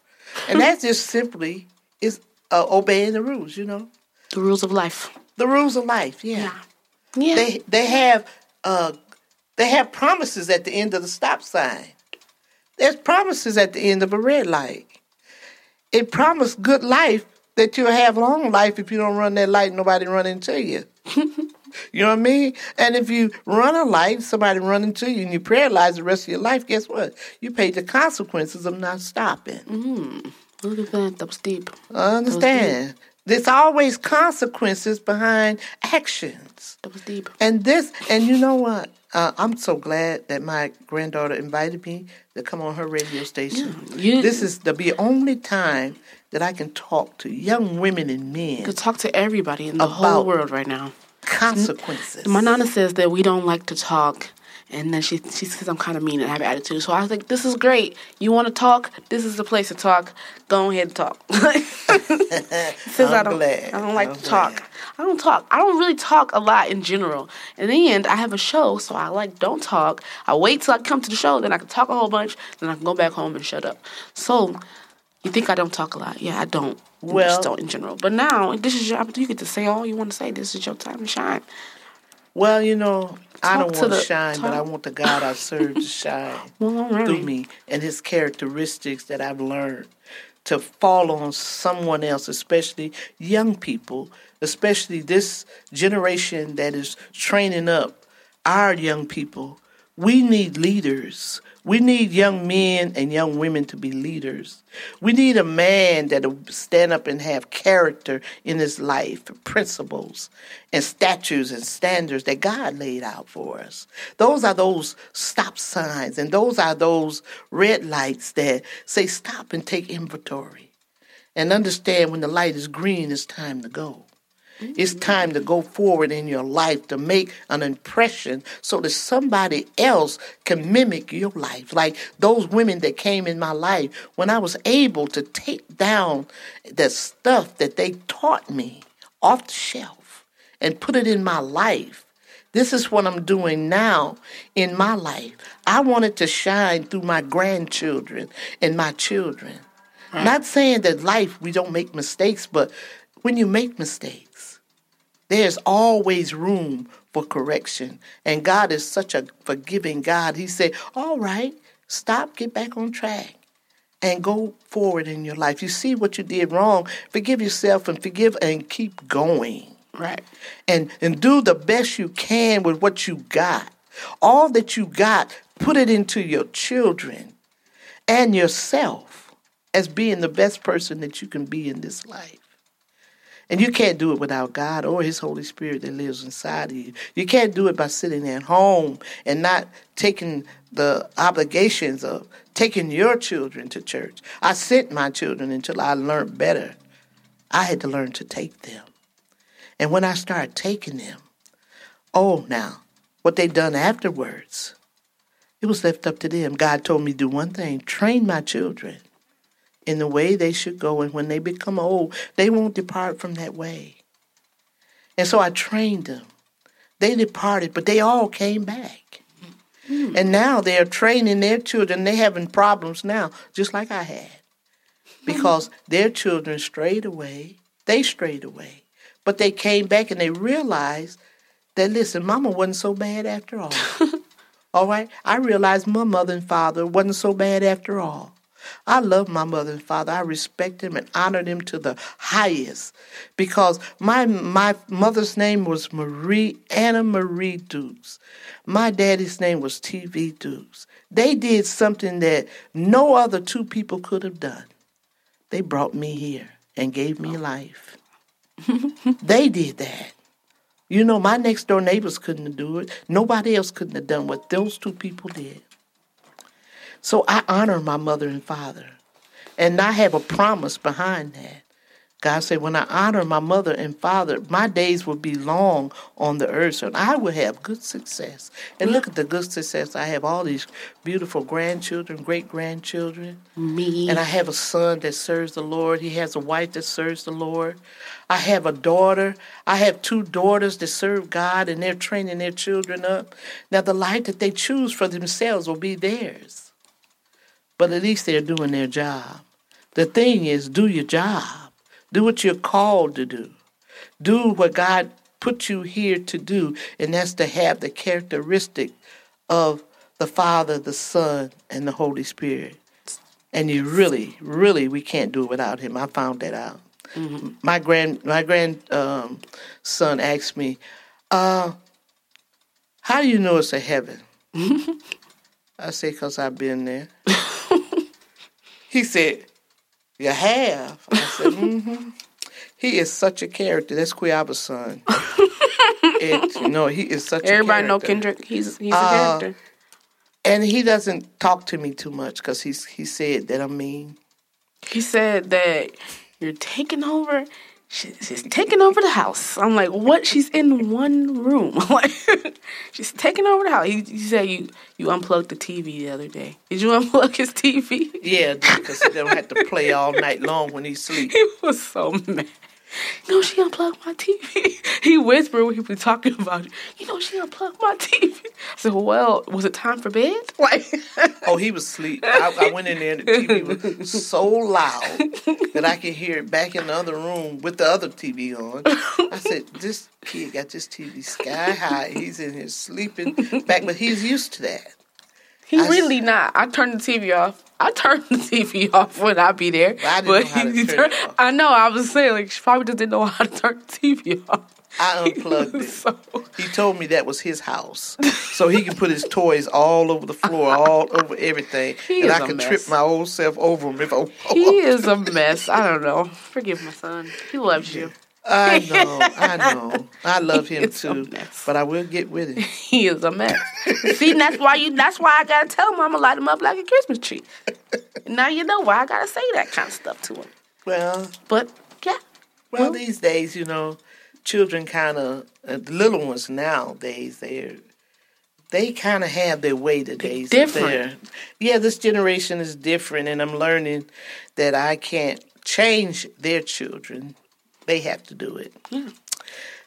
Speaker 4: And that just simply is uh, obeying the rules, you know?
Speaker 2: the rules of life.
Speaker 4: The rules of life, yeah.
Speaker 2: Yeah.
Speaker 4: They they have uh they have promises at the end of the stop sign. There's promises at the end of a red light. It promised good life that you'll have long life if you don't run that light, nobody run into you. you know what I mean? And if you run a life, somebody run into you and you paralyze the rest of your life, guess what? You pay the consequences of not stopping. Mm.
Speaker 2: Look at that. That was deep.
Speaker 4: I understand. There's always consequences behind actions.
Speaker 2: That was deep.
Speaker 4: And this, and you know what? Uh, I'm so glad that my granddaughter invited me to come on her radio station.
Speaker 2: you-
Speaker 4: this is the be only time that I can talk to young women and men
Speaker 2: To talk to everybody in the whole world right now.
Speaker 4: Consequences.
Speaker 2: My nana says that we don't like to talk, and then she she says I'm kind of mean and I have attitude. So I was like, "This is great. You want to talk? This is the place to talk. Go ahead and talk." Since I
Speaker 4: I'm
Speaker 2: don't,
Speaker 4: glad.
Speaker 2: I don't like
Speaker 4: I'm
Speaker 2: to talk. I don't talk. I don't really talk a lot in general. In the end, I have a show, so I like don't talk. I wait till I come to the show, then I can talk a whole bunch, then I can go back home and shut up. So. You think I don't talk a lot? Yeah, I don't. I
Speaker 4: Well-
Speaker 2: just don't in general. But now this is your opportunity. You get to say all you want to say. This is your time to shine.
Speaker 4: well, you know, I don't want to shine, but I want the God I serve to shine.
Speaker 2: Well, right.
Speaker 4: through me and his characteristics that I've learned to fall on someone else, especially young people, especially this generation that is training up our young people. We need leaders. We need young men and young women to be leaders. We need a man that'll stand up and have character in his life, principles and statutes and standards that God laid out for us. Those are those stop signs and those are those red lights that say stop and take inventory and understand when the light is green, it's time to go. It's time to go forward in your life to make an impression so that somebody else can mimic your life. Like those women that came in my life, when I was able to take down the stuff that they taught me off the shelf and put it in my life. This is what I'm doing now in my life. I wanted to shine through my grandchildren and my children. Not saying that life we don't make mistakes, but when you make mistakes, there's always room for correction. And God is such a forgiving God. He said, All right, stop, get back on track, and go forward in your life. You see what you did wrong, forgive yourself and forgive and keep going.
Speaker 2: Right.
Speaker 4: And and do the best you can with what you got. All that you got, put it into your children and yourself as being the best person that you can be in this life. And you can't do it without God or His Holy Spirit that lives inside of you. You can't do it by sitting at home and not taking the obligations of taking your children to church. I sent my children until I learned better. I had to learn to take them. And when I started taking them, oh, now, what they done afterwards, it was left up to them. God told me to do one thing train my children in the way they should go. And when they become old, they won't depart from that way. And so I trained them. They departed, but they all came back. Hmm. And now they're training their children. They're having problems now, just like I had. Because their children strayed away. They strayed away. But they came back and they realized that, listen, mama wasn't so bad after all. all right? I realized my mother and father wasn't so bad after all. I love my mother and father. I respect them and honor them to the highest because my my mother's name was Marie Anna Marie Dukes. My daddy's name was TV Dukes. They did something that no other two people could have done. They brought me here and gave me oh. life. they did that. You know, my next door neighbors couldn't do it. Nobody else couldn't have done what those two people did. So I honor my mother and father. And I have a promise behind that. God said, when I honor my mother and father, my days will be long on the earth, and I will have good success. And look at the good success. I have all these beautiful grandchildren, great grandchildren.
Speaker 2: Me.
Speaker 4: And I have a son that serves the Lord. He has a wife that serves the Lord. I have a daughter. I have two daughters that serve God, and they're training their children up. Now, the life that they choose for themselves will be theirs. But at least they're doing their job. The thing is, do your job. Do what you're called to do. Do what God put you here to do, and that's to have the characteristic of the Father, the Son, and the Holy Spirit. And you really, really, we can't do it without Him. I found that out. My grand, my grand um, son asked me, uh, "How do you know it's a heaven?" I say, "Cause I've been there." he said, "You have." I said, "Mm-hmm." He is such a character. That's Quiaba's son. and, you know, he is such.
Speaker 2: Everybody
Speaker 4: a
Speaker 2: know. Kendrick. He's he's a
Speaker 4: Uh,
Speaker 2: character.
Speaker 4: and he doesn't talk to me too much because he's he said that I'm mean.
Speaker 2: He said that you're taking over. She- She's taking over the house. I'm like, what? She's in one room. Like, she's taking over the house. You, he said you you unplugged the TV the other day. Did you unplug his TV?
Speaker 4: Yeah, because he don't have to play all night long when he sleep.
Speaker 2: He was so mad. You know, she unplugged my TV. He whispered when he was talking about it. You know, she unplugged my TV. I said, well, was it time for bed? Like,
Speaker 4: Oh, he was asleep. I, I went in there and the TV was so loud that I could hear it back in the other room with the other TV on. I said, "This kid got this TV sky high. He's in here sleeping back, but he's used to that."
Speaker 2: he
Speaker 4: I
Speaker 2: really not. I turned the TV off. I turned the TV off when I be there.
Speaker 4: I didn't
Speaker 2: but
Speaker 4: know turn.
Speaker 2: I know. I was saying like she probably just didn't know how to turn the TV off.
Speaker 4: I unplugged it.
Speaker 2: So
Speaker 4: He told me that was his house, so he can put his toys all over the floor, all over everything,
Speaker 2: He
Speaker 4: and I can
Speaker 2: mess.
Speaker 4: trip my old self over him if I.
Speaker 2: he is a mess. I don't know. Forgive my son. He loves you.
Speaker 4: I know, I know, I love him too, but I will get with him.
Speaker 2: He is a mess. See, that's why you. That's why I gotta tell him I'm gonna light him up like a Christmas tree. now you know why I gotta say that kind of stuff to him.
Speaker 4: Well,
Speaker 2: But yeah,
Speaker 4: Well, these days, you know, children kind of uh, little ones nowadays they're they kind of have their way today.
Speaker 2: different.
Speaker 4: Yeah, this generation is different, and I'm learning that I can't change their children. They have to do it.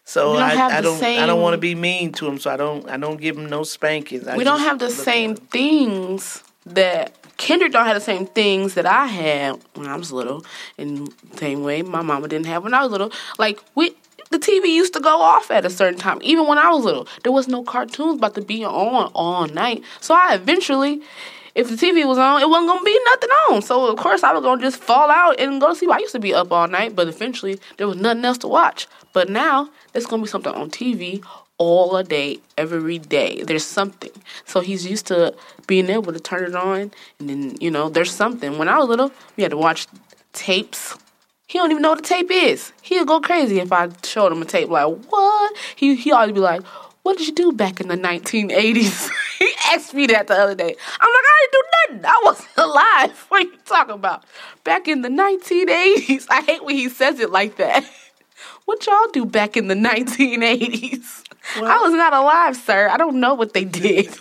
Speaker 4: So
Speaker 2: don't
Speaker 4: I, I don't. I don't want to be mean to them, so I don't. I don't give them no spankings. I
Speaker 2: we don't have the same things that Kendrick don't have the same things that I had when I was little. In the same way my mama didn't have when I was little. Like we the TV used to go off at a certain time. Even when I was little. There was no cartoons about to be on all night. So I eventually if the TV was on, it wasn't gonna be nothing on. So of course I was gonna just fall out and go to sleep. I used to be up all night, but eventually there was nothing else to watch. But now there's gonna be something on TV all day, every day. There's something. So he's used to being able to turn it on, and then you know there's something. When I was little, we had to watch tapes. He don't even know what a tape is. He'll go crazy if I showed him a tape. Like what? He he always be like, "What did you do back in the 1980s?" he asked me that the other day. I'm like, I didn't do nothing. I wasn't alive. What are you talking about? Back in the 1980s. I hate when he says it like that. What y'all do back in the 1980s? I was not alive, sir. I don't know what they did.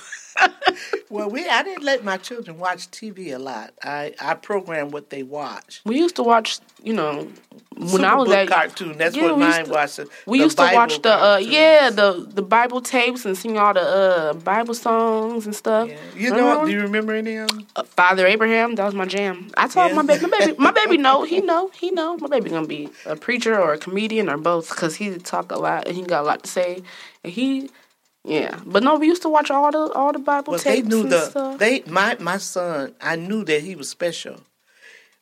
Speaker 4: Well, we I didn't let my children watch TV a lot. I I programmed what they watch.
Speaker 2: we used to watch, you know, when I was at
Speaker 4: cartoon. That's
Speaker 2: Yeah,
Speaker 4: what mine
Speaker 2: to-
Speaker 4: was. the-
Speaker 2: We
Speaker 4: the
Speaker 2: used to watch the uh yeah the the Bible tapes and sing all the uh Bible songs and stuff.
Speaker 4: Yeah. You
Speaker 2: Remember
Speaker 4: know? Do you remember any of them?
Speaker 2: Uh, Father Abraham, that was my jam. I told
Speaker 4: Yeah.
Speaker 2: my baby, my baby, my baby know, he know, he know. My baby gonna be a preacher or a comedian or both because he talk a lot and he got a lot to say. And he, yeah. But no, we used to watch all the all the Bible
Speaker 4: Well, they
Speaker 2: tapes
Speaker 4: knew
Speaker 2: and
Speaker 4: the
Speaker 2: stuff.
Speaker 4: they my my son. I knew that he was special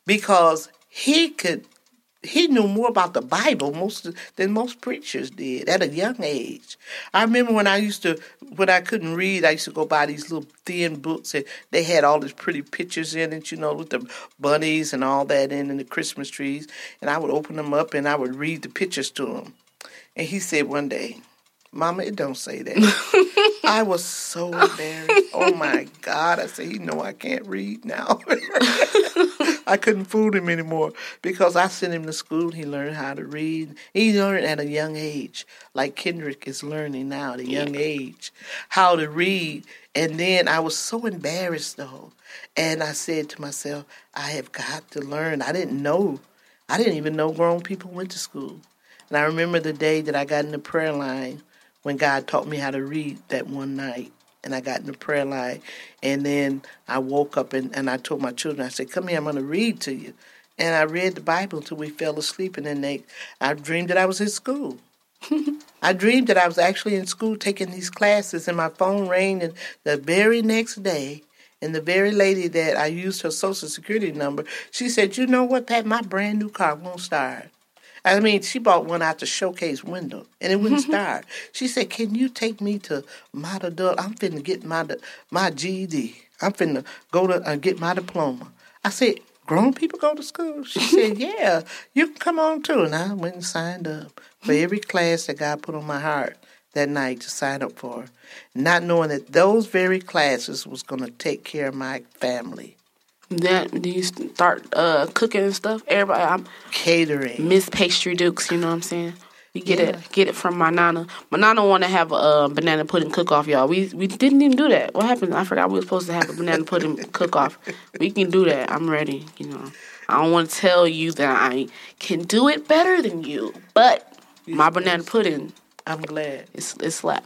Speaker 4: because he could. He knew more about the Bible most than most preachers did at a young age. I remember when I used to, when I couldn't read, I used to go buy these little thin books, and they had all these pretty pictures in it, you know, with the bunnies and all that in, and the Christmas trees. And I would open them up and I would read the pictures to him. And he said one day, Mama, it don't say that. I was so embarrassed. Oh my God. I said, he know I can't read now. I couldn't fool him anymore because I sent him to school. He learned how to read. He learned at a young age, like Kendrick is learning now at a young age, how to read. And then I was so embarrassed though. And I said to myself, I have got to learn. I didn't know. I didn't even know grown people went to school. And I remember the day that I got in the prayer line when God taught me how to read that one night. And I got in the prayer line. And then I woke up and, and I told my children, I said, Come here, I'm going to read to you. And I read the Bible till we fell asleep. And then they, I dreamed that I was in school. I dreamed that I was actually in school taking these classes, and my phone rang. And the very next day, and the very lady that I used her social security number, she said, "You know what, Pat? My brand new car won't start." I mean, she bought one out the showcase window, and it wouldn't start. She said, "Can you take me to Dull? I'm finna get my my GED. I'm finna go to uh, get my diploma." I said, "Grown people go to school?" She said, "Yeah, you can come on too." And I went and signed up for every class that God put on my heart that night to sign up for, not knowing that those very classes was going to take care of my family.
Speaker 2: Do you start uh, cooking and stuff? Everybody, I'm
Speaker 4: Catering.
Speaker 2: Miss Pastry Dukes. You know what I'm saying? We get
Speaker 4: Yeah.
Speaker 2: it, get it from my nana. My nana want to have a uh, banana pudding cook off, y'all. We we didn't even do that. What happened? I forgot we were supposed to have a banana pudding cook off. We can do that. I'm ready. You know, I don't want to tell you that I can do it better than you, but my banana pudding
Speaker 4: I'm glad.
Speaker 2: It's is slap.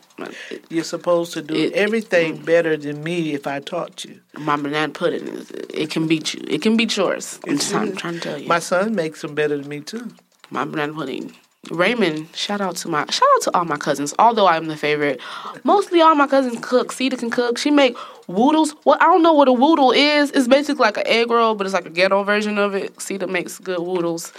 Speaker 2: It-
Speaker 4: You're supposed to do
Speaker 2: It-
Speaker 4: everything mm. better than me if I taught you.
Speaker 2: my banana pudding is it can beat you. It can beat yours. I'm,
Speaker 4: It's
Speaker 2: trying,
Speaker 4: good.
Speaker 2: trying to tell you.
Speaker 4: My son makes them better than me too.
Speaker 2: my banana pudding. Raymond, shout out to my shout out to all my cousins. Although I'm the favorite, mostly all my cousins cook. Cedar can cook. She make woodles. Well, I don't know what a woodle is. It's basically like an egg roll, but it's like a ghetto version of it. Cedar makes good woodles.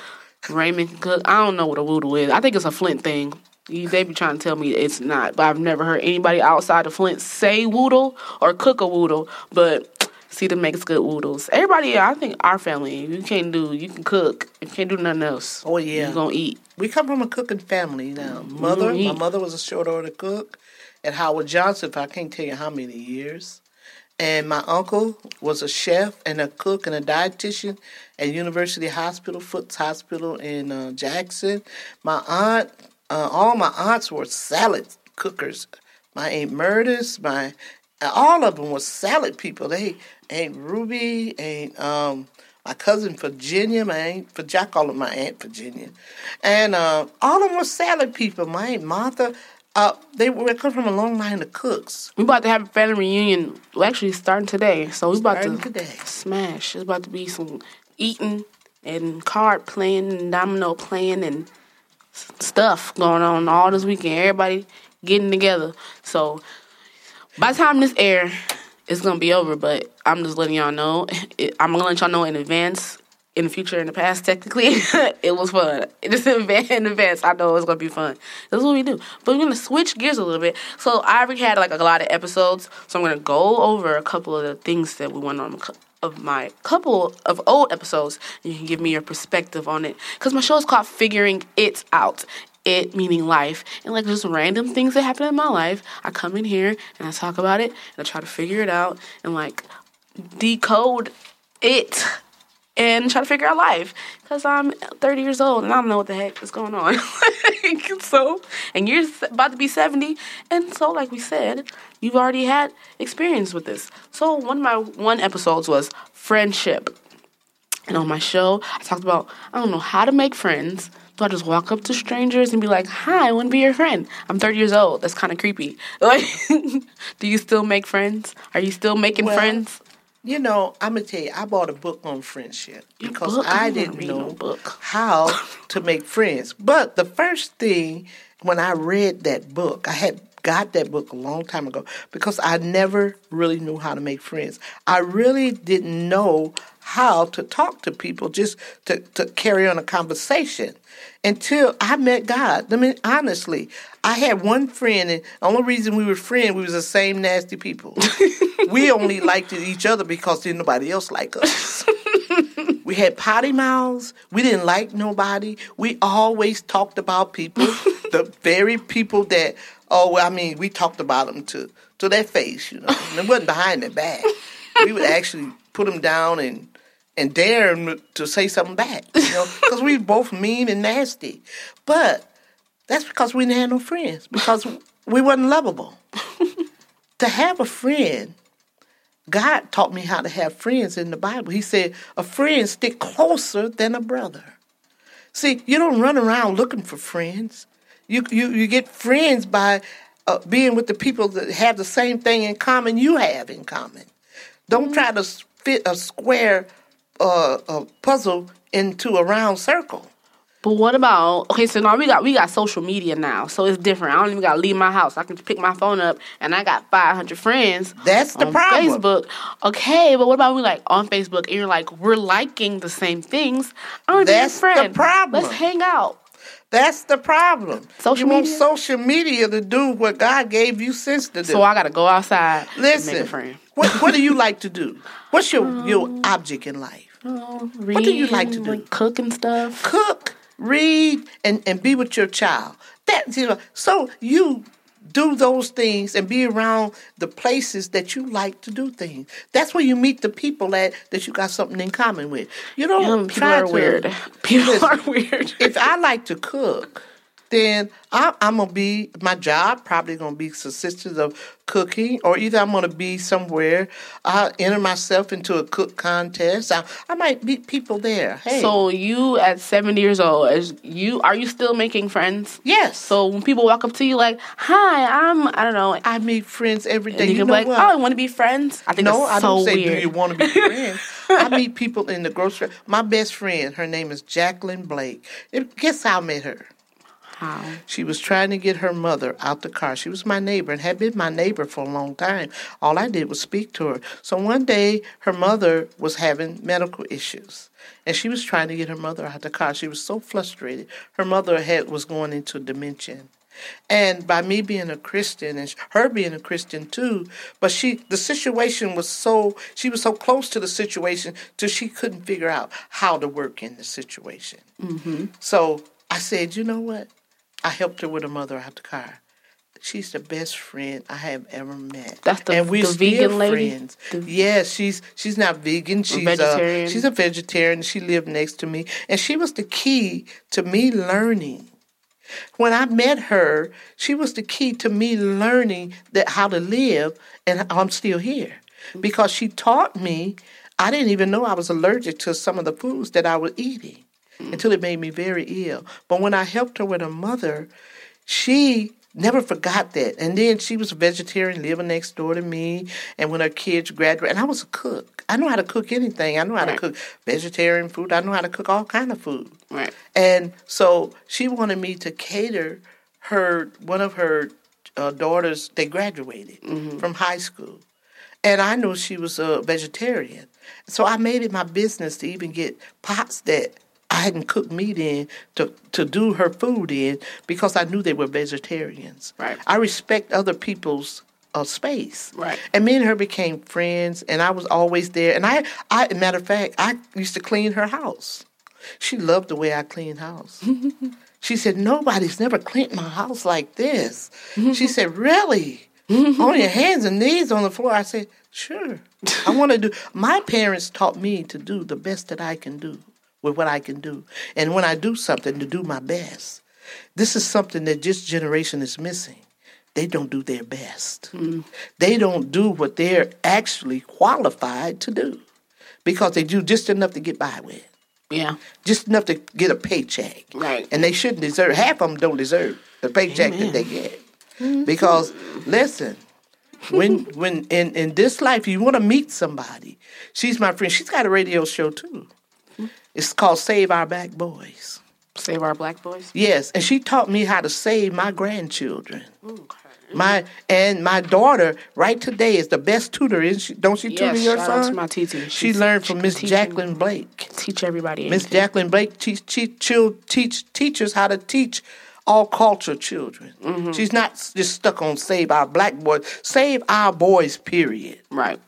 Speaker 2: Raymond can cook. I don't know what a woodle is. I think it's a Flint thing. You- They be trying to tell me it's not, but I've never heard anybody outside of Flint say woodle or cook a woodle. But Cedar makes good woodles. Everybody, I think our family, you can't do, you can cook. You can't do nothing else.
Speaker 4: Oh, yeah.
Speaker 2: You gonna eat.
Speaker 4: We come from a cooking family now. Mother, my
Speaker 2: Mhm.
Speaker 4: mother was a short order cook at Howard Johnson for I can't tell you how many years. And my uncle was a chef and a cook and a dietitian at University Hospital, Foote's Hospital in uh, Jackson. My aunt uh, all my aunts were salad cookers. My Aunt Murders, my all of them were salad people. They Aunt Ruby, Aunt um, my cousin Virginia, my aunt Virginia, I call her my Aunt Virginia, and uh, all of them were salad people. My Aunt Martha, uh, they were come from a long line of cooks.
Speaker 2: We about to have a family reunion. We're actually starting today, so we're about
Speaker 4: Starting
Speaker 2: to
Speaker 4: today.
Speaker 2: smash. It's about to be some eating and card playing and domino playing and stuff going on all this weekend. Everybody getting together. So by the time this air, it's gonna be over. But I'm just letting y'all know. It, I'm gonna let y'all know in advance. In the future, in the past, technically, it was fun. Just in advance, I know it's gonna be fun. That's what we do. But we're gonna switch gears a little bit. So I already had like a lot of episodes, so I'm gonna go over a couple of the things that we went on of my couple of old episodes. You can give me your perspective on it because my show is called "Figuring It Out." It meaning life and like just random things that happen in my life. I come in here and I talk about it and I try to figure it out and like decode it and try to figure out life because I'm 30 years old and I don't know what the heck is going on. so, and you're about to be 70, and so, like we said, you've already had experience with this. So, one of my one episodes was friendship. And on my show, I talked about I don't know how to make friends. So I just walk up to strangers and be like, "Hi, I want to be your friend." I'm 30 years old. That's kind of creepy. Like, do you still make friends? Are you still making
Speaker 4: Well,
Speaker 2: friends?
Speaker 4: You know, I'm gonna tell you, I bought a book on friendship because
Speaker 2: book? I
Speaker 4: I
Speaker 2: don't wanna
Speaker 4: didn't know
Speaker 2: book.
Speaker 4: how to make friends. But the first thing when I read that book, I had got that book a long time ago because I never really knew how to make friends. I really didn't know how to talk to people, just to, to carry on a conversation until I met God. I mean, honestly, I had one friend, and the only reason we were friends, we was the same nasty people. we only liked each other because didn't nobody else like us. we had potty mouths. We didn't like nobody. We always talked about people, the very people that, oh, well, I mean, we talked about them to, to their face, you know. And it wasn't behind their back. We would actually put them down and and dare them to say something back, you know, because we both mean and nasty. But that's because we didn't have no friends because we wasn't lovable. to have a friend, God taught me how to have friends in the Bible. He said, a friend stick closer than a brother. See, you don't run around looking for friends. You you, you get friends by uh, being with the people that have the same thing in common you have in common. Don't try to fit a square uh, uh, puzzle into a round circle.
Speaker 2: But what about okay? So now we got we got social media now, so it's different. I don't even gotta leave my house. I can pick my phone up, and I got five hundred friends.
Speaker 4: That's the problem.
Speaker 2: Facebook, okay. But what about we like on Facebook, and you're like we're liking the same things.
Speaker 4: That's the
Speaker 2: friend.
Speaker 4: problem.
Speaker 2: Let's hang out.
Speaker 4: That's the problem.
Speaker 2: Social
Speaker 4: you want social media to do what God gave you sense to do.
Speaker 2: So I gotta go outside. and
Speaker 4: Listen,
Speaker 2: make a friend.
Speaker 4: what what do you like to do? What's your your object in life?
Speaker 2: Oh,
Speaker 4: What do you like to do?
Speaker 2: Like cook and stuff.
Speaker 4: Cook, read, and and be with your child. That you know, so you do those things and be around the places that you like to do things. That's where you meet the people at that you got something in common with. You don't
Speaker 2: Young people
Speaker 4: try
Speaker 2: are
Speaker 4: to,
Speaker 2: weird. People
Speaker 4: Listen,
Speaker 2: are weird.
Speaker 4: if I like to cook, then I, I'm gonna be my job probably gonna be consistent of cooking, or either I'm gonna be somewhere. I enter myself into a cook contest. I, I might meet people there. Hey,
Speaker 2: So you at seventy years old, as you are you still making friends?
Speaker 4: yes.
Speaker 2: So when people walk up to you like, "Hi, I'm," I don't know,
Speaker 4: I meet friends every day.
Speaker 2: and you,
Speaker 4: You,
Speaker 2: can
Speaker 4: know
Speaker 2: be like,
Speaker 4: what?
Speaker 2: "Oh, I want to be friends." I think
Speaker 4: no, I
Speaker 2: so
Speaker 4: don't say,
Speaker 2: weird.
Speaker 4: "Do you want to be friends?" I meet people in the grocery. My best friend, her name is Jacqueline Blake. Guess how I met her? She was trying to get her mother out the car. She was my neighbor and had been my neighbor for a long time. All I did was speak to her. So one day, her mother was having medical issues, and she was trying to get her mother out the car. She was so frustrated. Her mother had was going into dementia. And by me being a Christian and her being a Christian too, but she the situation was so she was so close to the situation till she couldn't figure out how to work in the situation. Mm-hmm. So I said, you know what? I helped her with her mother out the car. She's the best friend I have ever met.
Speaker 2: That's the-
Speaker 4: and we're
Speaker 2: the
Speaker 4: still
Speaker 2: vegan lady?
Speaker 4: friends.
Speaker 2: The-
Speaker 4: yes, she's she's not vegan. She's
Speaker 2: vegetarian?
Speaker 4: Uh, she's a vegetarian. She lived next to me, and she was the key to me learning When I met her, she was the key to me learning that how to live, and I'm still here because she taught me. I didn't even know I was allergic to some of the foods that I was eating until it made me very ill. But when I helped her with her mother, she never forgot that. And then she was a vegetarian living next door to me. And when her kids graduated, and I was a cook. I know how to cook anything. I know how
Speaker 2: Right.
Speaker 4: to cook vegetarian food. I know how to cook all kind of food.
Speaker 2: Right.
Speaker 4: And so she wanted me to cater her one of her uh, daughters. They graduated from high school, and I knew she was a vegetarian. So I made it my business to even get pots that I hadn't cooked meat in to to do her food in because I knew they were vegetarians.
Speaker 2: Right.
Speaker 4: I respect other people's uh, space.
Speaker 2: Right.
Speaker 4: And me and her became friends, and I was always there. And I, I, matter of fact, I used to clean her house. She loved the way I cleaned house. she said, "Nobody's never cleaned my house like this." she said, "Really? on your hands and knees on the floor?" I said, "Sure. I want to do." My parents taught me to do the best that I can do with what I can do, and when I do something, to do my best. This is something that this generation is missing. They don't do their best. Mm. They don't do what they're actually qualified to do because they do just enough to get by with
Speaker 2: Yeah.
Speaker 4: just enough to get a paycheck.
Speaker 2: Right.
Speaker 4: And they shouldn't deserve. Half of them don't deserve the paycheck that they get. Because listen, when when in in this life you want to meet somebody. She's my friend. She's got a radio show too. It's called Save Our Black Boys.
Speaker 2: Save our black boys.
Speaker 4: Yes, and she taught me how to save my grandchildren. My and my daughter right today is the best tutor. Is she, don't she tutor
Speaker 2: Yes,
Speaker 4: your
Speaker 2: shout out to
Speaker 4: son?
Speaker 2: my TT.
Speaker 4: She learned from Miss Jacqueline Blake.
Speaker 2: Teach everybody.
Speaker 4: Miss. Jacqueline Blake teach, teach, teach teachers how to teach all culture children.
Speaker 2: Mm-hmm.
Speaker 4: She's not just stuck on save our black boys, save our boys, period.
Speaker 2: Right.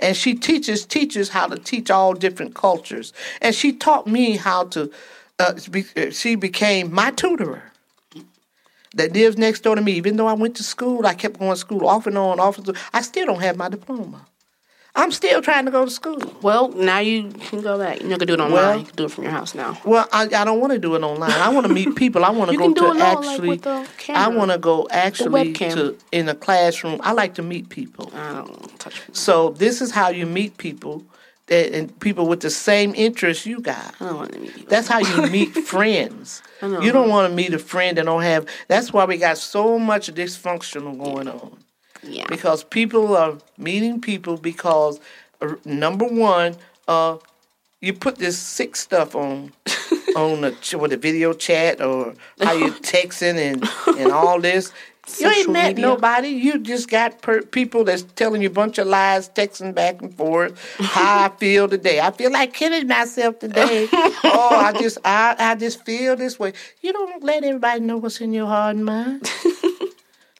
Speaker 4: And she teaches teachers how to teach all different cultures. And she taught me how to, uh, uh, she became my tutorer that lives next door to me. Even though I went to school, I kept going to school off and on, off and on. I still don't have my diploma. I'm still trying to go to school.
Speaker 2: Well, now you can go back. You're not gonna do it online.
Speaker 4: Well-
Speaker 2: you can do it from your house now.
Speaker 4: Well, I, I don't want to do it online. I want to meet people. I want to go to
Speaker 2: it like,
Speaker 4: actually. I want to go actually to in a classroom. I like to meet people.
Speaker 2: I don't touch.
Speaker 4: So this is how you meet people, that, and people with the same interests you got.
Speaker 2: I don't want to meet.
Speaker 4: That's how you meet friends. You don't want to meet a friend that don't have. That's why we got so much dysfunctional going on
Speaker 2: yeah.
Speaker 4: because people are meeting people because uh, number one, uh, you put this sick stuff on on the with the video chat or how you texting and and all this. You ain't met
Speaker 2: media.
Speaker 4: nobody. You just got per- people that's telling you a bunch of lies, texting back and forth. How I feel today. I feel like killing myself today. oh, I just I I just feel this way. You don't let anybody know what's in your heart and mind.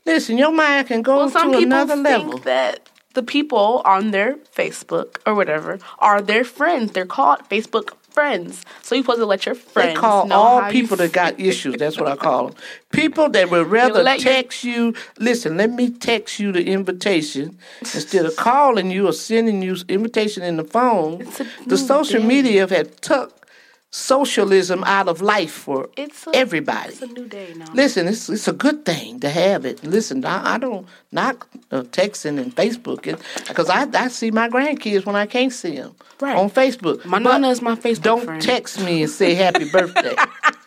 Speaker 4: Listen, your mind can go
Speaker 2: Well, some
Speaker 4: to
Speaker 2: people
Speaker 4: another
Speaker 2: think
Speaker 4: level.
Speaker 2: that the people on their Facebook or whatever are their friends. They're called Facebook friends. So you're supposed to let your friends
Speaker 4: They call
Speaker 2: know
Speaker 4: all people that got issues. That's what I call them. People that would rather
Speaker 2: your-
Speaker 4: text you. Listen, let me text you the invitation instead of calling you or sending you invitation in the phone.
Speaker 2: It's a
Speaker 4: The social
Speaker 2: day.
Speaker 4: media have took socialism out of life for
Speaker 2: It's a,
Speaker 4: everybody.
Speaker 2: It's a new day now.
Speaker 4: Listen, it's it's a good thing to have it. Listen, I, I don't knock uh, texting and Facebook because I, I see my grandkids when I can't see them
Speaker 2: Right.
Speaker 4: on Facebook.
Speaker 2: My
Speaker 4: But
Speaker 2: nana is my Facebook
Speaker 4: Don't
Speaker 2: friend.
Speaker 4: text me and say happy birthday.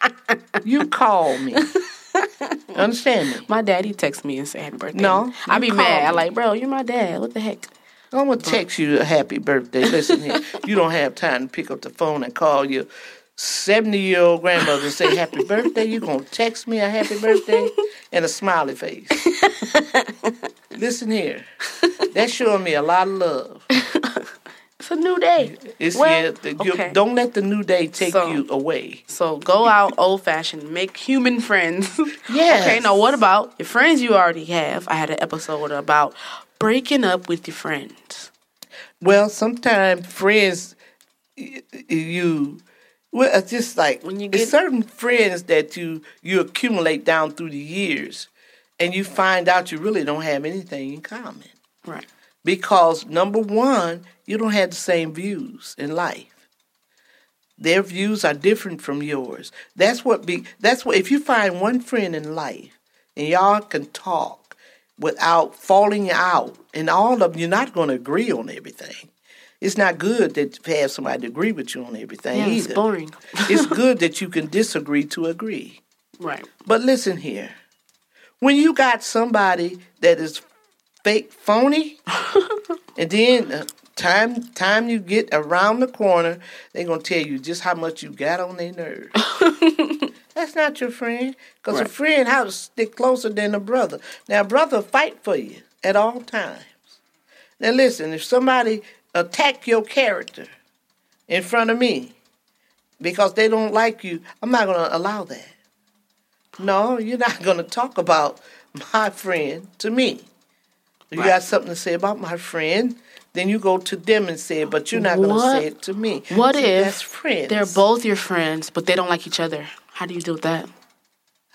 Speaker 4: you call me. Understand me?
Speaker 2: My daddy texts me and say happy birthday.
Speaker 4: No,
Speaker 2: I be mad. I like, bro, you're my dad. What the heck?
Speaker 4: I'm gonna text you a happy birthday. Listen here, you don't have time to pick up the phone and call your 70 year old grandmother and say happy birthday. You gonna text me a happy birthday and a smiley face. Listen here, that's showing me a lot of love.
Speaker 2: It's a new day.
Speaker 4: It's
Speaker 2: Well,
Speaker 4: yeah, the-
Speaker 2: okay.
Speaker 4: don't let the new day take
Speaker 2: So-
Speaker 4: you away.
Speaker 2: So go out old fashioned, make human friends.
Speaker 4: Yes.
Speaker 2: Okay, now what about your friends you already have? I had an episode about breaking up with your friends.
Speaker 4: Well, sometimes friends, you, well, it's just like
Speaker 2: When you
Speaker 4: it's
Speaker 2: get-
Speaker 4: certain friends that you you accumulate down through the years, and you find out you really don't have anything in common
Speaker 2: Right.
Speaker 4: because number one, you don't have the same views in life. Their views are different from yours. That's what be that's what if you find one friend in life and y'all can talk without falling out and all of them you're not going to agree on everything. It's not good that to have somebody to agree with you on everything
Speaker 2: Yeah, it's boring.
Speaker 4: it's good that you can disagree to agree.
Speaker 2: Right.
Speaker 4: But listen here. When you got somebody that is fake phony, and then uh, time time you get around the corner, they're gonna tell you just how much you got on their nerves. That's not your friend, because a friend has to stick closer than a brother. Now, a brother fight for you at all times. Now, listen, if somebody attack your character in front of me because they don't like you, I'm not gonna allow that. No, you're not going to talk about my friend to me. You got something to say about my friend, then you go to them and say it, but you're not going to say it to me.
Speaker 2: What
Speaker 4: See,
Speaker 2: if
Speaker 4: that's friends?
Speaker 2: they're both your friends, but they don't like each other? How do you deal with that?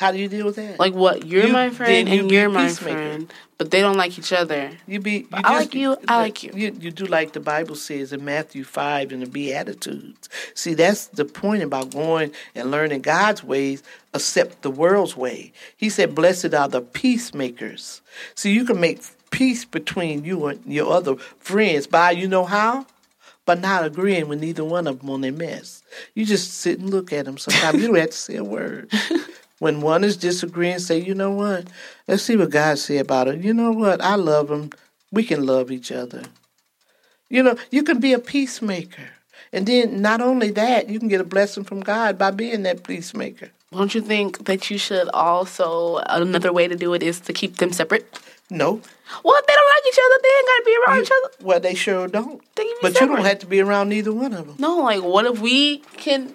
Speaker 4: How do you deal with that?
Speaker 2: Like what? You're
Speaker 4: You-
Speaker 2: my friend
Speaker 4: you
Speaker 2: and you're my
Speaker 4: peacemaker.
Speaker 2: friend, but they don't like each other.
Speaker 4: you be. You
Speaker 2: I like you, I like you.
Speaker 4: You you do like the Bible says in Matthew five in the Beatitudes. See, that's the point about going and learning God's ways, accept the world's way. He said, "Blessed are the peacemakers." See, you can make peace between you and your other friends by you know how. But not agreeing with neither one of them on their mess. You just sit and look at them. Sometimes you don't have to say a word. when one is disagreeing, say, you know what? Let's see what God say about it. You know what? I love him. We can love each other. You know, you can be a peacemaker. And then not only that, you can get a blessing from God by being that peacemaker.
Speaker 2: Don't you think that you should also another way to do it is to keep them separate?
Speaker 4: No.
Speaker 2: Well, if they don't like each other, they ain't gotta be around each other.
Speaker 4: Well, they sure don't.
Speaker 2: They
Speaker 4: But you don't have to be around neither one of them.
Speaker 2: No, like what if we can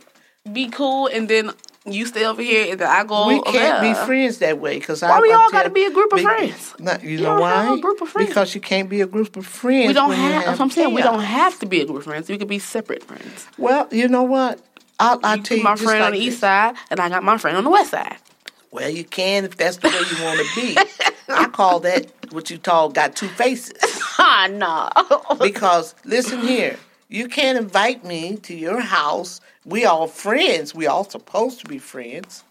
Speaker 2: be cool and then you stay over here and then I go
Speaker 4: we can't
Speaker 2: there?
Speaker 4: be friends that way because
Speaker 2: Why we all gotta be a group of friends?
Speaker 4: Not, you
Speaker 2: You
Speaker 4: know why?
Speaker 2: have a group of friends.
Speaker 4: Because you can't be a group of friends.
Speaker 2: We don't
Speaker 4: you
Speaker 2: have I'm saying we don't have to be a group of friends. We could be separate friends.
Speaker 4: Well, you know what? I'll, I'll
Speaker 2: You
Speaker 4: tell you
Speaker 2: my friend on
Speaker 4: like
Speaker 2: the east side, and I got my friend on the west side.
Speaker 4: Well, you can if that's the way you want to be. I call that what you call got two faces.
Speaker 2: Ah, no.
Speaker 4: Because listen here, you can't invite me to your house. We all friends. We all supposed to be friends.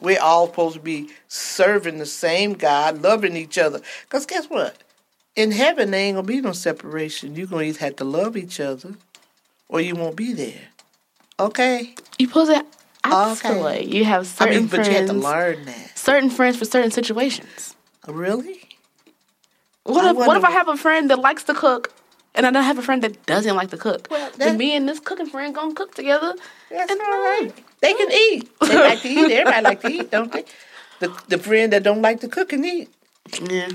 Speaker 4: We're all supposed to be serving the same God, loving each other. Because guess what? In heaven, there ain't gonna be no separation. You're gonna either have to love each other, or you won't be there. Okay.
Speaker 2: you pose it opposite
Speaker 4: Okay.
Speaker 2: way. You have certain I
Speaker 4: mean, but
Speaker 2: friends.
Speaker 4: you have to learn that.
Speaker 2: Certain friends for certain situations.
Speaker 4: Really?
Speaker 2: What
Speaker 4: I
Speaker 2: if what if I have a friend that likes to cook and I don't have a friend that doesn't like to cook?
Speaker 4: Well,
Speaker 2: then me and this cooking friend gonna cook together.
Speaker 4: That's
Speaker 2: and
Speaker 4: all right. They can eat. They like to eat. Everybody like to eat, don't they? The the friend that don't like to cook and eat.
Speaker 2: Yeah.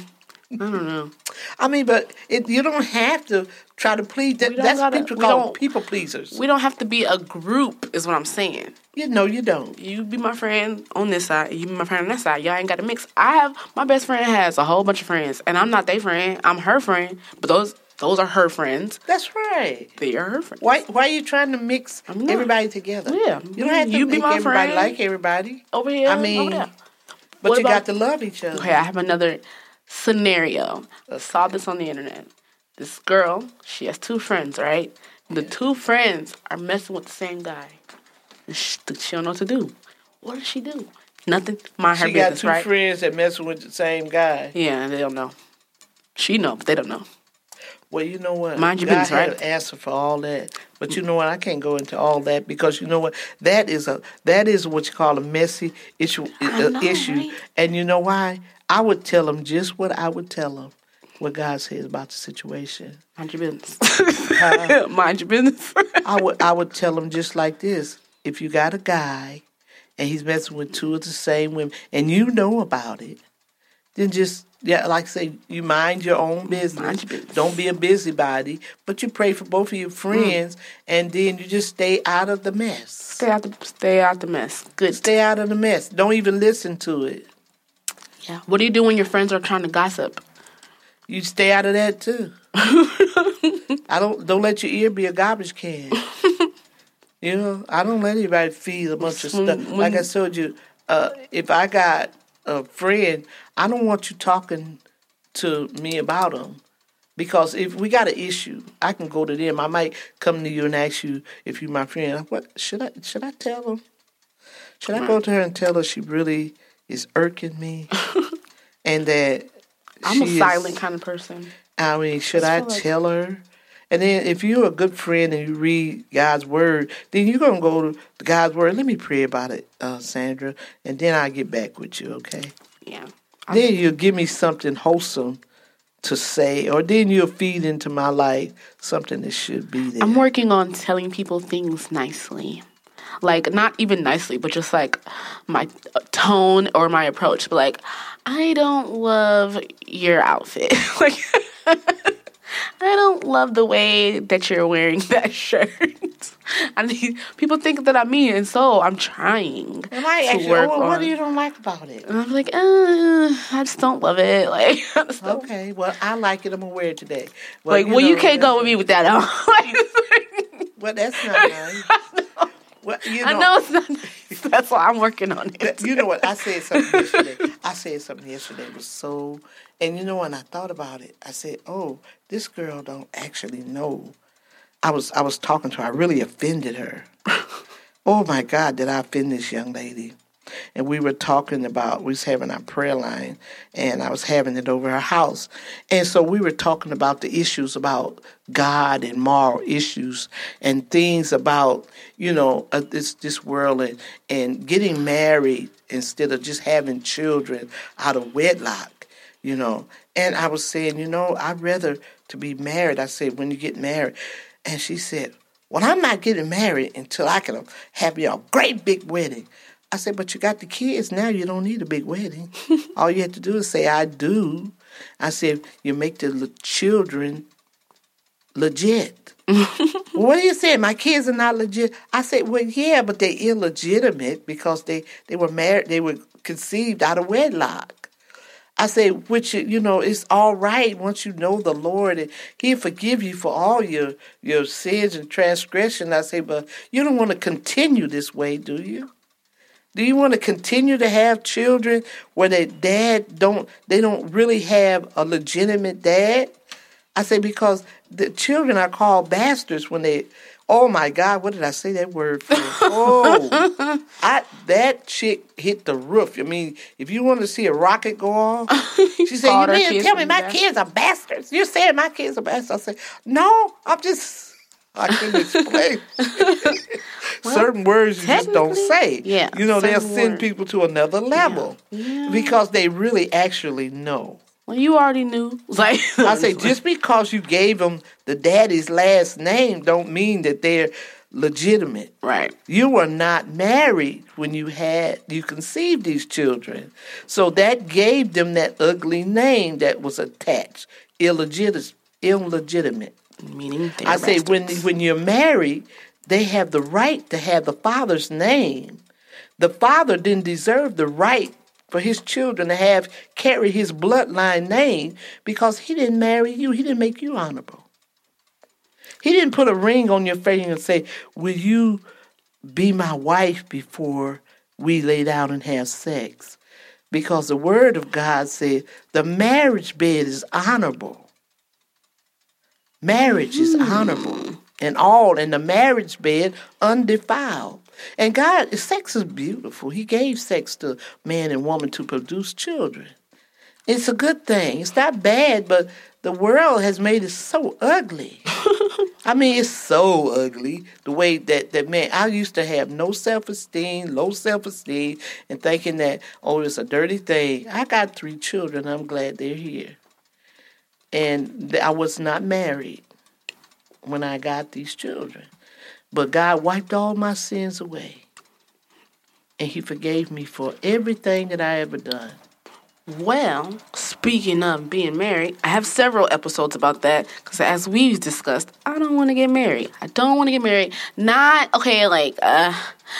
Speaker 2: I don't know.
Speaker 4: I mean, but it, you don't have to try to please. That, that's
Speaker 2: gotta-
Speaker 4: people people pleasers.
Speaker 2: We don't have to be a group, is what I'm saying.
Speaker 4: You know, you don't.
Speaker 2: You be my friend on this side, you be my friend on that side. Y'all ain't got to mix. I have my best friend has a whole bunch of friends, and I'm not their friend. I'm her friend, but those those are her friends.
Speaker 4: That's right.
Speaker 2: They are her friends.
Speaker 4: Why why are you trying to mix everybody together?
Speaker 2: Yeah.
Speaker 4: You don't have to
Speaker 2: You be
Speaker 4: make
Speaker 2: my
Speaker 4: everybody
Speaker 2: friend.
Speaker 4: like everybody.
Speaker 2: Over here,
Speaker 4: I mean. But
Speaker 2: What
Speaker 4: you
Speaker 2: about-
Speaker 4: got to love each other.
Speaker 2: Okay, I have another scenario. I saw this on the internet. This girl, she has two friends, right? The two friends are messing with the same guy. She, she don't know what to do. What does she do? Nothing. Mind her
Speaker 4: She got two
Speaker 2: right?
Speaker 4: friends that messing with the same guy.
Speaker 2: Yeah, and they don't know. She know, but they don't know.
Speaker 4: Well, you know what?
Speaker 2: Mind your business, right?
Speaker 4: answer for all that. But you know what? I can't go into all that because you know what? That is a that is what you call a messy issue.
Speaker 2: I
Speaker 4: uh,
Speaker 2: know,
Speaker 4: issue,
Speaker 2: right?
Speaker 4: and you know why? I would tell them just what I would tell them, what God says about the situation.
Speaker 2: Mind your business. Mind your business.
Speaker 4: I would I would tell them just like this: if you got a guy, and he's messing with two of the same women, and you know about it, then just yeah, like I say, you mind your own business.
Speaker 2: Mind your business.
Speaker 4: Don't be a busybody, but you pray for both of your friends, and then you just stay out of the mess.
Speaker 2: stay out the stay out the mess. Good.
Speaker 4: Stay out of the mess. Don't even listen to it.
Speaker 2: Yeah. What do you do when your friends are trying to gossip?
Speaker 4: You stay out of that too. I don't don't let your ear be a garbage can. you know, I don't let anybody feed a bunch of stuff. like I told you, uh, if I got a friend, I don't want you talking to me about them. Because if we got an issue, I can go to them. I might come to you and ask you if you're my friend. What should I should I tell them? Should I go to her and tell her she really is irking me, and that
Speaker 2: I'm a
Speaker 4: she is-
Speaker 2: silent kind of person.
Speaker 4: I mean, should I,
Speaker 2: feel like-
Speaker 4: tell her? And then if you're a good friend and you read God's word, then you're gonna go to God's word. Let me pray about it, uh, Sandra, and then I'll get back with you, okay?
Speaker 2: Yeah.
Speaker 4: then you'll give me something wholesome to say, or then you'll feed into my life something that should be there.
Speaker 2: I'm working on telling people things nicely. Like, not even nicely, but just like my tone or my approach. But like, I don't love your outfit. like, I don't love the way that you're wearing that shirt. I mean, people think that I'm mean, and so I'm trying
Speaker 4: Am I
Speaker 2: to
Speaker 4: actually,
Speaker 2: work
Speaker 4: oh, what
Speaker 2: on-
Speaker 4: do you don't like about it?
Speaker 2: And I'm like, uh, I just don't love it. Like,
Speaker 4: Okay, well, I like it. I'm gonna wear it today.
Speaker 2: like, well, you can't go with me with that on.
Speaker 4: Well, that's not nice. Well, you
Speaker 2: I know it's not nice. That's why I'm working on it.
Speaker 4: You know what? I said something yesterday. I said something yesterday. It was so, and you know, when I thought about it, I said, "Oh, this girl don't actually know." I was I was talking to her. I really offended her. oh my God, did I offend this young lady? And we were talking about we was having our prayer line, and I was having it over her house, and so we were talking about the issues about God and moral issues and things about you know uh, this this world and and getting married instead of just having children out of wedlock, you know. And I was saying, you know, I'd rather to be married. I said, when you get married, and she said, well, I'm not getting married until I can have you a great big wedding. I said, but you got the kids now. You don't need a big wedding. All you have to do is say, I do. I said, you make the children legit. what are you saying? My kids are not legit. I said, well, yeah, but they're illegitimate because they, they were married, they were conceived out of wedlock. I say, which you know, it's all right once you know the Lord and He'll forgive you for all your your sins and transgression. I say, but you don't want to continue this way, do you? Do you want to continue to have children where their dad don't they don't really have a legitimate dad? I say because the children are called bastards when they oh my God, what did I say that word for? Oh I that chick hit the roof. I mean, if you want to see a rocket go off, she said, You mean tell me my kids are bastards? You're saying my kids are bastards. I said, No, I'm just I couldn't explain. certain words you just don't say.
Speaker 2: yeah,
Speaker 4: You know, they'll send
Speaker 2: words.
Speaker 4: people to another level because they really actually know.
Speaker 2: Well, you already knew. Like
Speaker 4: I say, just because you gave them the daddy's last name don't mean that they're legitimate.
Speaker 2: right.
Speaker 4: You were not married when you had you conceived these children. So that gave them that ugly name that was attached. Illegit- illegitimate.
Speaker 2: Meaning
Speaker 4: I say when when you're married, they have the right to have the father's name. The father didn't deserve the right for his children to have carry his bloodline name because he didn't marry you. He didn't make you honorable. He didn't put a ring on your finger and say, "Will you be my wife before we lay down and have sex?" Because the word of God said the marriage bed is honorable. Marriage is honorable and all, and the marriage bed undefiled. And God, sex is beautiful. He gave sex to man and woman to produce children. It's a good thing. It's not bad, but the world has made it so ugly. I mean, it's so ugly the way that that man. I used to have no self esteem, low self esteem, and thinking that oh, it's a dirty thing. I got three children. I'm glad they're here, and th- I was not married when I got these children, but God wiped all my sins away, and He forgave me for everything that I ever done.
Speaker 2: Well, speaking of being married, I have several episodes about that because, as we've discussed, I don't want to get married. I don't want to get married. Not okay. Like, uh,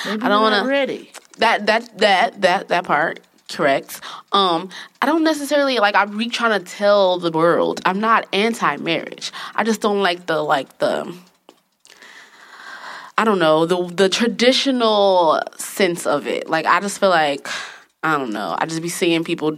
Speaker 4: Maybe
Speaker 2: I don't want to.
Speaker 4: ready.
Speaker 2: That that that that that part correct. Um, I don't necessarily like. I'm re trying to tell the world I'm not anti-marriage. I just don't like the like the. I don't know the the traditional sense of it. Like I just feel like I don't know. I just be seeing people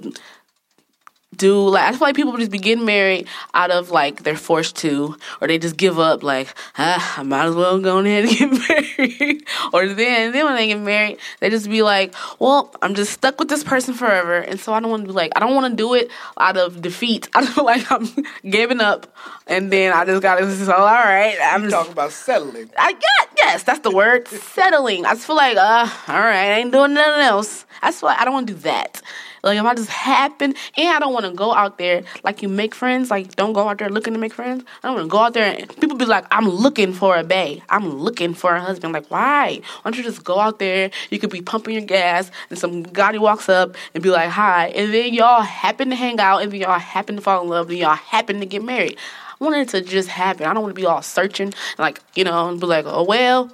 Speaker 2: do like I feel like people just be getting married out of like they're forced to, or they just give up like ah I might as well go ahead and get married, or then then when they get married they just be like well I'm just stuck with this person forever, and so I don't want to be like I don't want to do it out of defeat. I feel like I'm giving up, and then I just gotta so all right I'm just
Speaker 4: talking about settling.
Speaker 2: I got yes, that's the word. Settling. I just feel like, uh, all right, I ain't doing nothing else. That's why I don't want to do that. Like if I just happen, and I don't want to go out there like you make friends. Like don't go out there looking to make friends. I don't want to go out there and people be like, I'm looking for a bae. I'm looking for a husband. Like why? Why don't you just go out there? You could be pumping your gas, and some guy walks up and be like, hi, and then y'all happen to hang out, and then y'all happen to fall in love, and y'all happen to get married. I want it to just happen. I don't want to be all searching, like you know, and be like, oh well.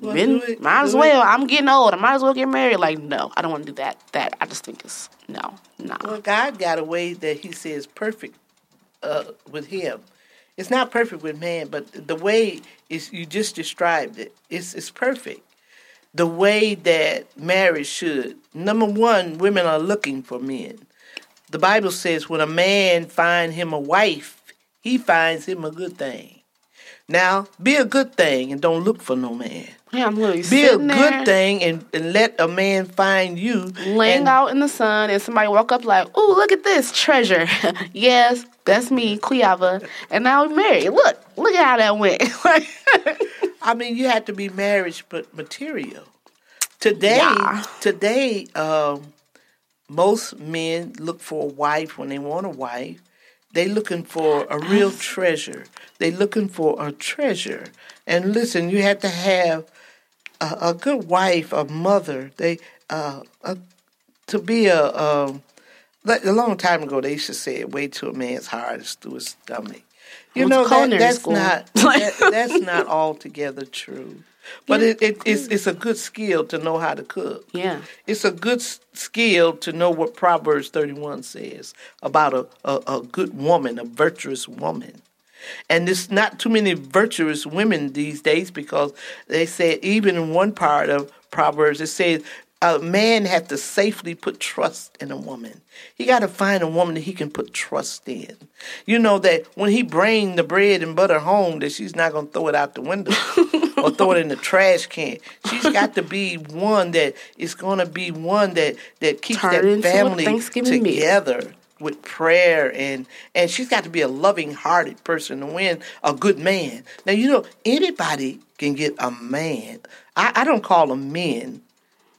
Speaker 2: Been- might as well.
Speaker 4: it.
Speaker 2: I'm getting old. I might as well get married. Like, no, I don't want to do that. That I just think is no, no.
Speaker 4: Well, God got a way that He says perfect uh, with Him. It's not perfect with man, but the way is you just described it. It's it's perfect. The way that marriage should. Number one, women are looking for men. The Bible says when a man find him a wife, he finds him a good thing. Now, be a good thing and don't look for no man.
Speaker 2: Yeah, I'm literally
Speaker 4: Be a good
Speaker 2: there,
Speaker 4: thing and, and let a man find you.
Speaker 2: laying
Speaker 4: and-
Speaker 2: out in the sun, and somebody walk up like, "Ooh, look at this treasure." yes, that's me, Cleava, and now we're married. Look, look at how that went.
Speaker 4: I mean, you have to be marriage but material. Today,
Speaker 2: Yeah.
Speaker 4: today, um, most men look for a wife when they want a wife. They looking for a real treasure. They're looking for a treasure. And listen, you have to have a, a good wife, a mother. They uh, a, to be a um, like a long time ago. They used to say, "Wait till a man's heart is through his stomach." You
Speaker 2: to
Speaker 4: know that, that's
Speaker 2: school.
Speaker 4: not that, that's not altogether true. But it, it, it's it's a good skill to know how to cook.
Speaker 2: yeah,
Speaker 4: It's a good skill to know what Proverbs 31 says about a, a, a good woman, a virtuous woman. And there's not too many virtuous women these days because they say, even in one part of Proverbs, it says, a man has to safely put trust in a woman. He got to find a woman that he can put trust in. You know that when he bring the bread and butter home, that she's not going to throw it out the window or throw it in the trash can. She's got to be one that is going to be one that that keeps
Speaker 2: Turn
Speaker 4: that family
Speaker 2: Thanksgiving meal.
Speaker 4: together with prayer and and she's got to be a loving-hearted person to win a good man. Now you know anybody can get a man. I, I don't call them men.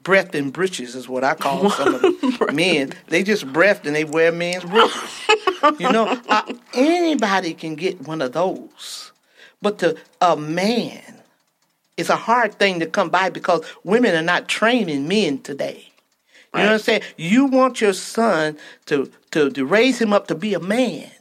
Speaker 4: Breath and breeches is what I call some of the men. They just breath and they wear men's breeches. you know, uh, anybody can get one of those, but to a man, it's a hard thing to come by because women are not training men today. You know what I'm saying? You want your son to, to, to raise him up to be a man.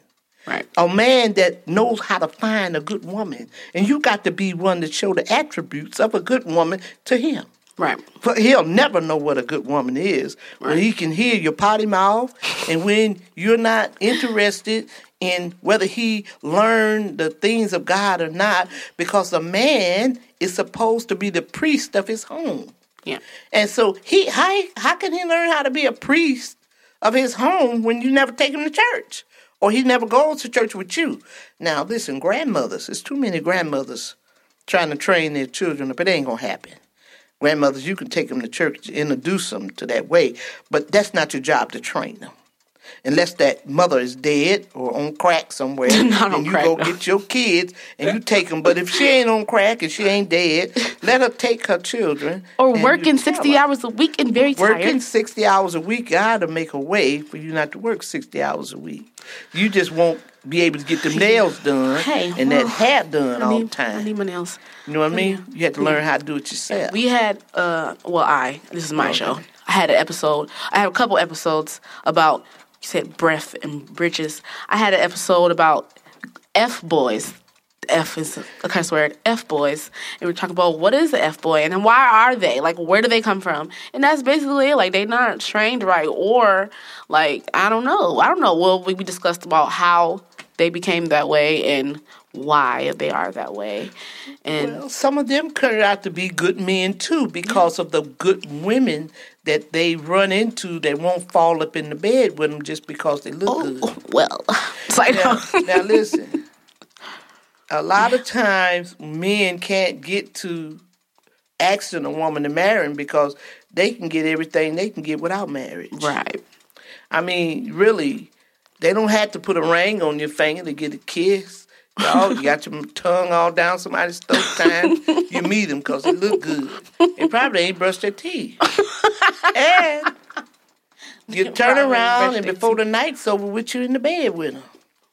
Speaker 2: right.
Speaker 4: A man that knows how to find a good woman. And you got to be one to show the attributes of a good woman to him.
Speaker 2: Right.
Speaker 4: For he'll never know what a good woman is when he can hear your potty mouth and when you're not interested in whether he learned the things of God or not, because a man is supposed to be the priest of his home.
Speaker 2: Yeah.
Speaker 4: And so he how how can he learn how to be a priest of his home when you never take him to church? Or he never goes to church with you. Now listen, grandmothers, there's too many grandmothers trying to train their children up. It ain't gonna happen. Grandmothers, you can take them to church, introduce them to that way, but that's not your job to train them. Unless that mother is dead or on crack somewhere,
Speaker 2: Not
Speaker 4: and you
Speaker 2: crack,
Speaker 4: go
Speaker 2: no.
Speaker 4: get your kids and you take them. But if she ain't on crack and she ain't dead, let her take her children.
Speaker 2: Or working 60
Speaker 4: her.
Speaker 2: hours a week and very tired.
Speaker 4: Working 60 hours a week, God to make a way for you not to work 60 hours a week. You just won't be able to get them nails done
Speaker 2: Hey,
Speaker 4: and that hair done
Speaker 2: I
Speaker 4: all the
Speaker 2: need, I
Speaker 4: time.
Speaker 2: need my nails.
Speaker 4: You know what I mean? You have to learn how to do it yourself.
Speaker 2: We had, uh, well, I, this is my show. I had an episode, I have a couple episodes about, you said breath and bridges. I had an episode about F boys. F is a curse word, F boys. And we're talking about what is the F boy and then why are they? Like, where do they come from? And that's basically it. Like, they're not trained right. Or, like, I don't know. I don't know. Well, we, we discussed about how they became that way and why they are that way. And
Speaker 4: Well, some of them turned out to be good men too because of the good women that they run into that won't fall up in the bed with them just because they look oh, good.
Speaker 2: oh, well, like
Speaker 4: Now, now listen. A lot of times men can't get to asking a woman to marry him because they can get everything they can get without marriage.
Speaker 2: right.
Speaker 4: I mean, really, they don't have to put a ring on your finger to get a kiss. Dog, you got your tongue all down somebody's throat time. You meet them because they look good. They probably ain't brushed their teeth. and you turn around and before the night's over with you in the bed with them.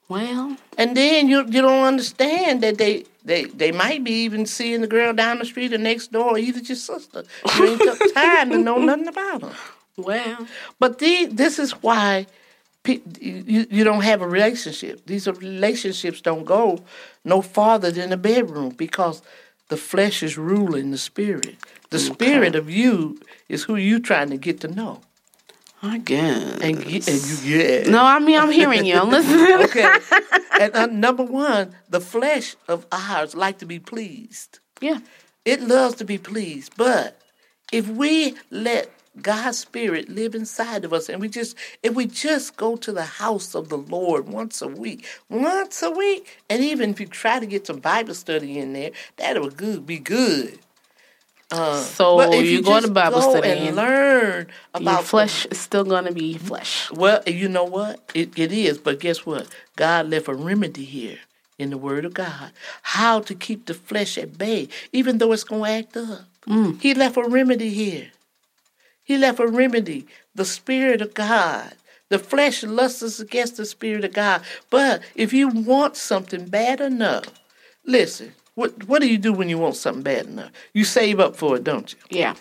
Speaker 2: Well,
Speaker 4: And then you you don't understand that they they they might be even seeing the girl down the street or next door, or either your sister. You ain't got time to know nothing about them.
Speaker 2: well,
Speaker 4: But the, this is why you, you don't have a relationship. These relationships don't go no farther than the bedroom because the flesh is ruling the spirit. The spirit of you is who you trying to get to know.
Speaker 2: I guess.
Speaker 4: And, and you, yeah.
Speaker 2: no, I mean I'm hearing you. I'm listening.
Speaker 4: Okay. and uh, number one, the flesh of ours like to be pleased.
Speaker 2: yeah.
Speaker 4: It loves to be pleased. But if we let God's spirit live inside of us and we just if we just go to the house of the Lord once a week, once a week, and even if you try to get some Bible study in there, that'll good be good. Uh,
Speaker 2: So
Speaker 4: but if
Speaker 2: you go to Bible
Speaker 4: go
Speaker 2: study
Speaker 4: and learn about the
Speaker 2: flesh is still gonna be flesh.
Speaker 4: well, you know what? It, it is, but guess what? God left a remedy here in the Word of God. How to keep the flesh at bay, even though it's going to act up. He left a remedy here. He left a remedy. The Spirit of God. The flesh lusts against the Spirit of God. But if you want something bad enough, listen. What what do you do when you want something bad enough? You save up for it, don't you?
Speaker 2: Yeah.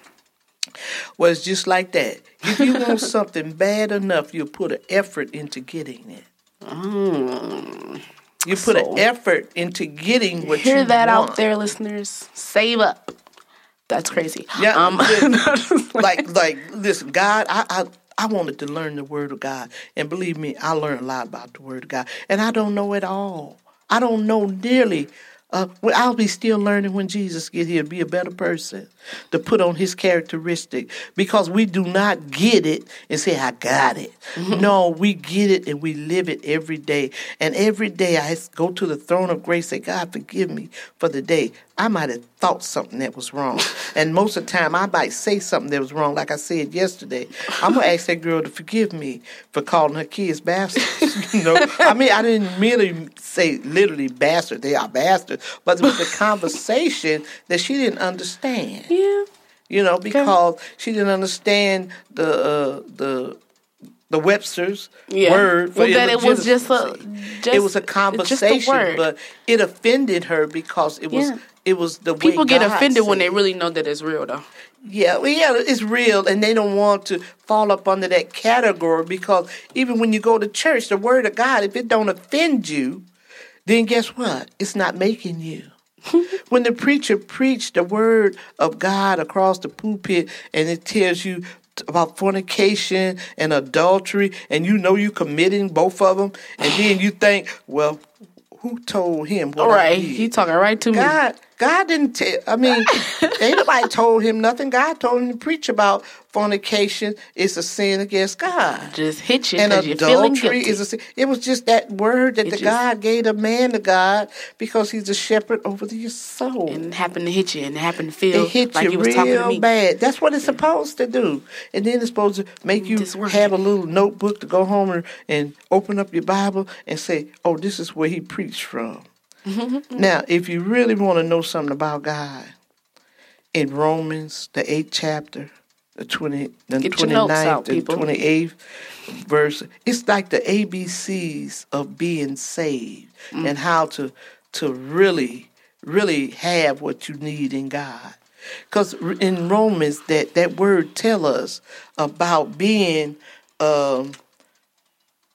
Speaker 4: Well, it's just like that. If you want something bad enough, you put an effort into getting it. Mm. You put
Speaker 2: So-
Speaker 4: an effort into getting what
Speaker 2: Hear
Speaker 4: you
Speaker 2: that
Speaker 4: want.
Speaker 2: out there, listeners. Save up. That's crazy.
Speaker 4: Yeah,
Speaker 2: Um,
Speaker 4: like like listen, God, I, I I wanted to learn the Word of God, and believe me, I learned a lot about the Word of God, and I don't know it all. I don't know nearly. Uh, well, I'll be still learning when Jesus get here to be a better person, to put on His characteristic, because we do not get it and say I got it. No, we get it and we live it every day, and every day I go to the throne of grace, say God forgive me for the day I might have thought something that was wrong. And most of the time, I might say something that was wrong. Like I said yesterday, I'm going to ask that girl to forgive me for calling her kids bastards. you know, I mean, I didn't really say literally bastard. They are bastards. But it was a conversation that she didn't understand.
Speaker 2: yeah.
Speaker 4: You know, because she didn't understand the uh, the the Webster's
Speaker 2: Yeah.
Speaker 4: word for
Speaker 2: Well, that it was just a- just-
Speaker 4: it was a conversation, but it offended her because it was
Speaker 2: Yeah.
Speaker 4: it was the way
Speaker 2: People get
Speaker 4: God
Speaker 2: offended when they really know that it's real, though.
Speaker 4: Yeah, well, yeah, it's real, and they don't want to fall up under that category because even when you go to church, the word of God, if it don't offend you, then guess what? It's not making you. when the preacher preached the word of God across the pulpit, and it tells you about fornication and adultery, and you know you're committing both of them, and then you think, well, who told him what
Speaker 2: All right. He talking right to me.
Speaker 4: God, God didn't tell. I mean, ain't nobody told him nothing. God told him to preach about fornication is a sin against God.
Speaker 2: Just hit you
Speaker 4: And adultery is a sin. It was just that word that
Speaker 2: It
Speaker 4: the
Speaker 2: just-
Speaker 4: God gave a man to God because he's a shepherd over your soul.
Speaker 2: and it happened to hit you and it happened to feel
Speaker 4: it hit
Speaker 2: like
Speaker 4: you
Speaker 2: you was talking to
Speaker 4: real bad. That's what it's supposed to do. And then it's supposed to make
Speaker 2: mm, you
Speaker 4: have a little notebook to go home and, and open up your Bible and say, oh, this is where he preached from. now, if you really want to know something about God, in Romans, the 8th chapter, the 20, the
Speaker 2: Get your notes
Speaker 4: 29th,
Speaker 2: out,
Speaker 4: the
Speaker 2: people.
Speaker 4: 28th verse, it's like the ABCs of being saved
Speaker 2: Mm.
Speaker 4: and how to to really, really have what you need in God. Because in Romans, that, that word tell us about being, um,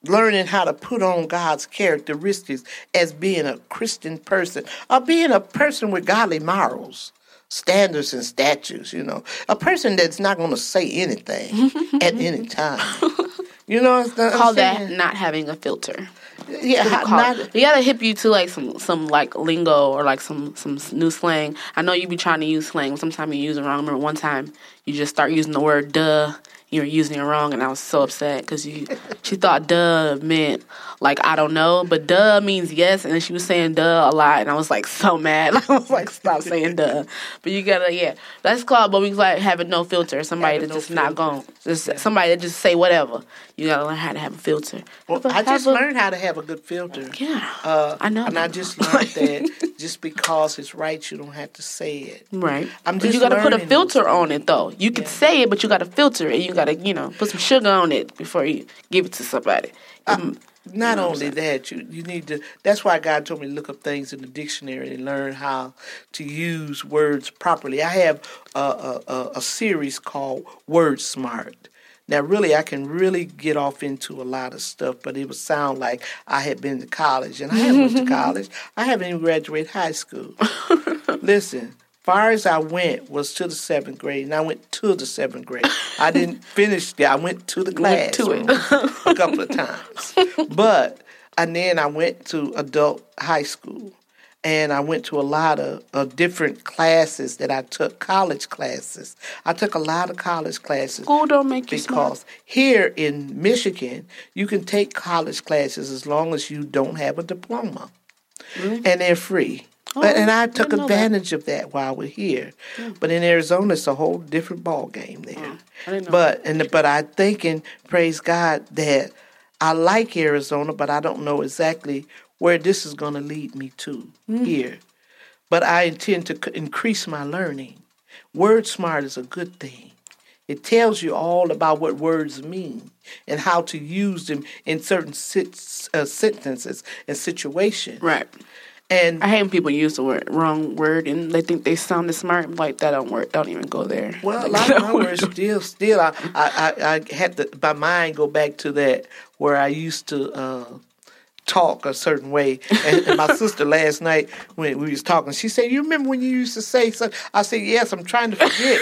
Speaker 4: learning how to put on God's characteristics as being a Christian person or being a person with godly morals, standards and statutes, you know. A person that's not going to say anything at any time. You know what I'm
Speaker 2: Call that not having a filter.
Speaker 4: Yeah,
Speaker 2: What do you
Speaker 4: how- not-
Speaker 2: it? You gotta hip you to like some some like lingo or like some some new slang. I know you be trying to use slang. Sometimes you use it wrong. I remember one time you just start using the word "duh." You were using it wrong, and I was so upset because you. She thought "duh" meant like I don't know, but "duh" means yes, and then she was saying "duh" a lot, and I was like so mad. I was like, stop saying "duh." But you gotta, yeah, that's called. But we like having no filter. Somebody
Speaker 4: Having
Speaker 2: that
Speaker 4: no
Speaker 2: just not
Speaker 4: filter.
Speaker 2: going, just somebody that just say whatever. You gotta learn how to have a filter.
Speaker 4: Well,
Speaker 2: a-
Speaker 4: I just
Speaker 2: a-
Speaker 4: learned how to have a good filter.
Speaker 2: Yeah,
Speaker 4: Uh,
Speaker 2: I know.
Speaker 4: And I just learned that just because it's right, you don't have to say it.
Speaker 2: Right.
Speaker 4: I'm
Speaker 2: but you got to put a filter on it, though. You can
Speaker 4: Yeah.
Speaker 2: say it, but you got to filter it. You got to, you know, put some sugar on it before you give it to somebody. Mm,
Speaker 4: Not
Speaker 2: know I'm
Speaker 4: only that, you you need to. That's why God told me to look up things in the dictionary and learn how to use words properly. I have a a, a, a series called Word Smart. Now, really, I can really get off into a lot of stuff, but it would sound like I had been to college, and I haven't went to college. I haven't even graduated high school. Listen, far as I went was to the seventh grade, and I went to the seventh grade. I didn't finish there. I went to the
Speaker 2: class to it.
Speaker 4: a couple of times, but and then I went to adult high school, and I went to a lot of, of different classes that I took, college classes. I took a lot of college classes
Speaker 2: School don't make you smart.
Speaker 4: because here in Michigan, you can take college classes as long as you don't have a diploma, and they're free.
Speaker 2: Oh,
Speaker 4: and I took
Speaker 2: didn't that.
Speaker 4: advantage of that while we're here. But in Arizona, it's a whole different ball game there.
Speaker 2: Oh, I didn't know
Speaker 4: but and but I thinking, praise God, that I like Arizona, but I don't know exactly where this is going to lead me to
Speaker 2: Mm.
Speaker 4: here. But I intend to c- increase my learning. Word smart is a good thing. It tells you all about what words mean and how to use them in certain sit- uh, sentences and situations.
Speaker 2: Right.
Speaker 4: And
Speaker 2: I hate when people use the word wrong word and they think they sounded smart. Like that don't work. Don't even go there.
Speaker 4: Well, a lot of my words still, still, I, I, I, I had to, my mind go back to that where I used to uh, talk a certain way. And, and my sister last night when we was talking, she said, "You remember when you used to say something?" I said, "Yes, I'm trying to forget.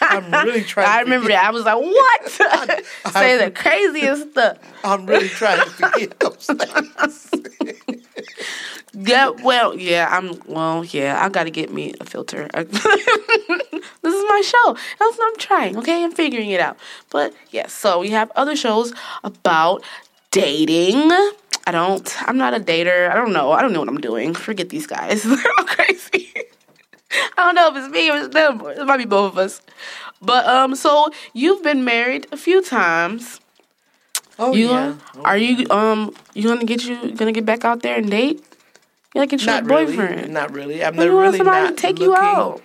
Speaker 4: I'm really trying.
Speaker 2: To I
Speaker 4: to
Speaker 2: remember that. I was like, what? Say the craziest stuff.
Speaker 4: I'm really trying to forget those things."
Speaker 2: Yeah, well, yeah, I'm, well, yeah, I gotta get me a filter. this is my show. That's what I'm trying, okay? I'm figuring it out. But, yes, so we have other shows about dating. I don't, I'm not a dater. I don't know. I don't know what I'm doing. Forget these guys. They're all crazy. I don't know if it's me or it's them. It might be both of us. But, um, so you've been married a few times.
Speaker 4: Oh
Speaker 2: You
Speaker 4: yeah.
Speaker 2: are you um you gonna get you gonna get back out there and date? You gotta get you
Speaker 4: Not
Speaker 2: a
Speaker 4: really.
Speaker 2: boyfriend.
Speaker 4: Not really. I'm not
Speaker 2: want
Speaker 4: really
Speaker 2: somebody to
Speaker 4: not
Speaker 2: take you out.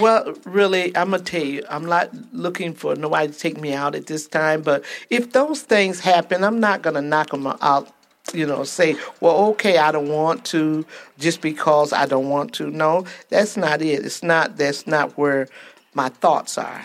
Speaker 4: Well, really, I'm gonna tell you, I'm not looking for nobody to take me out at this time. But if those things happen, I'm not gonna knock them out. You know, say, well, okay, I don't want to just because I don't want to. No, that's not it. It's not. That's not where my thoughts are.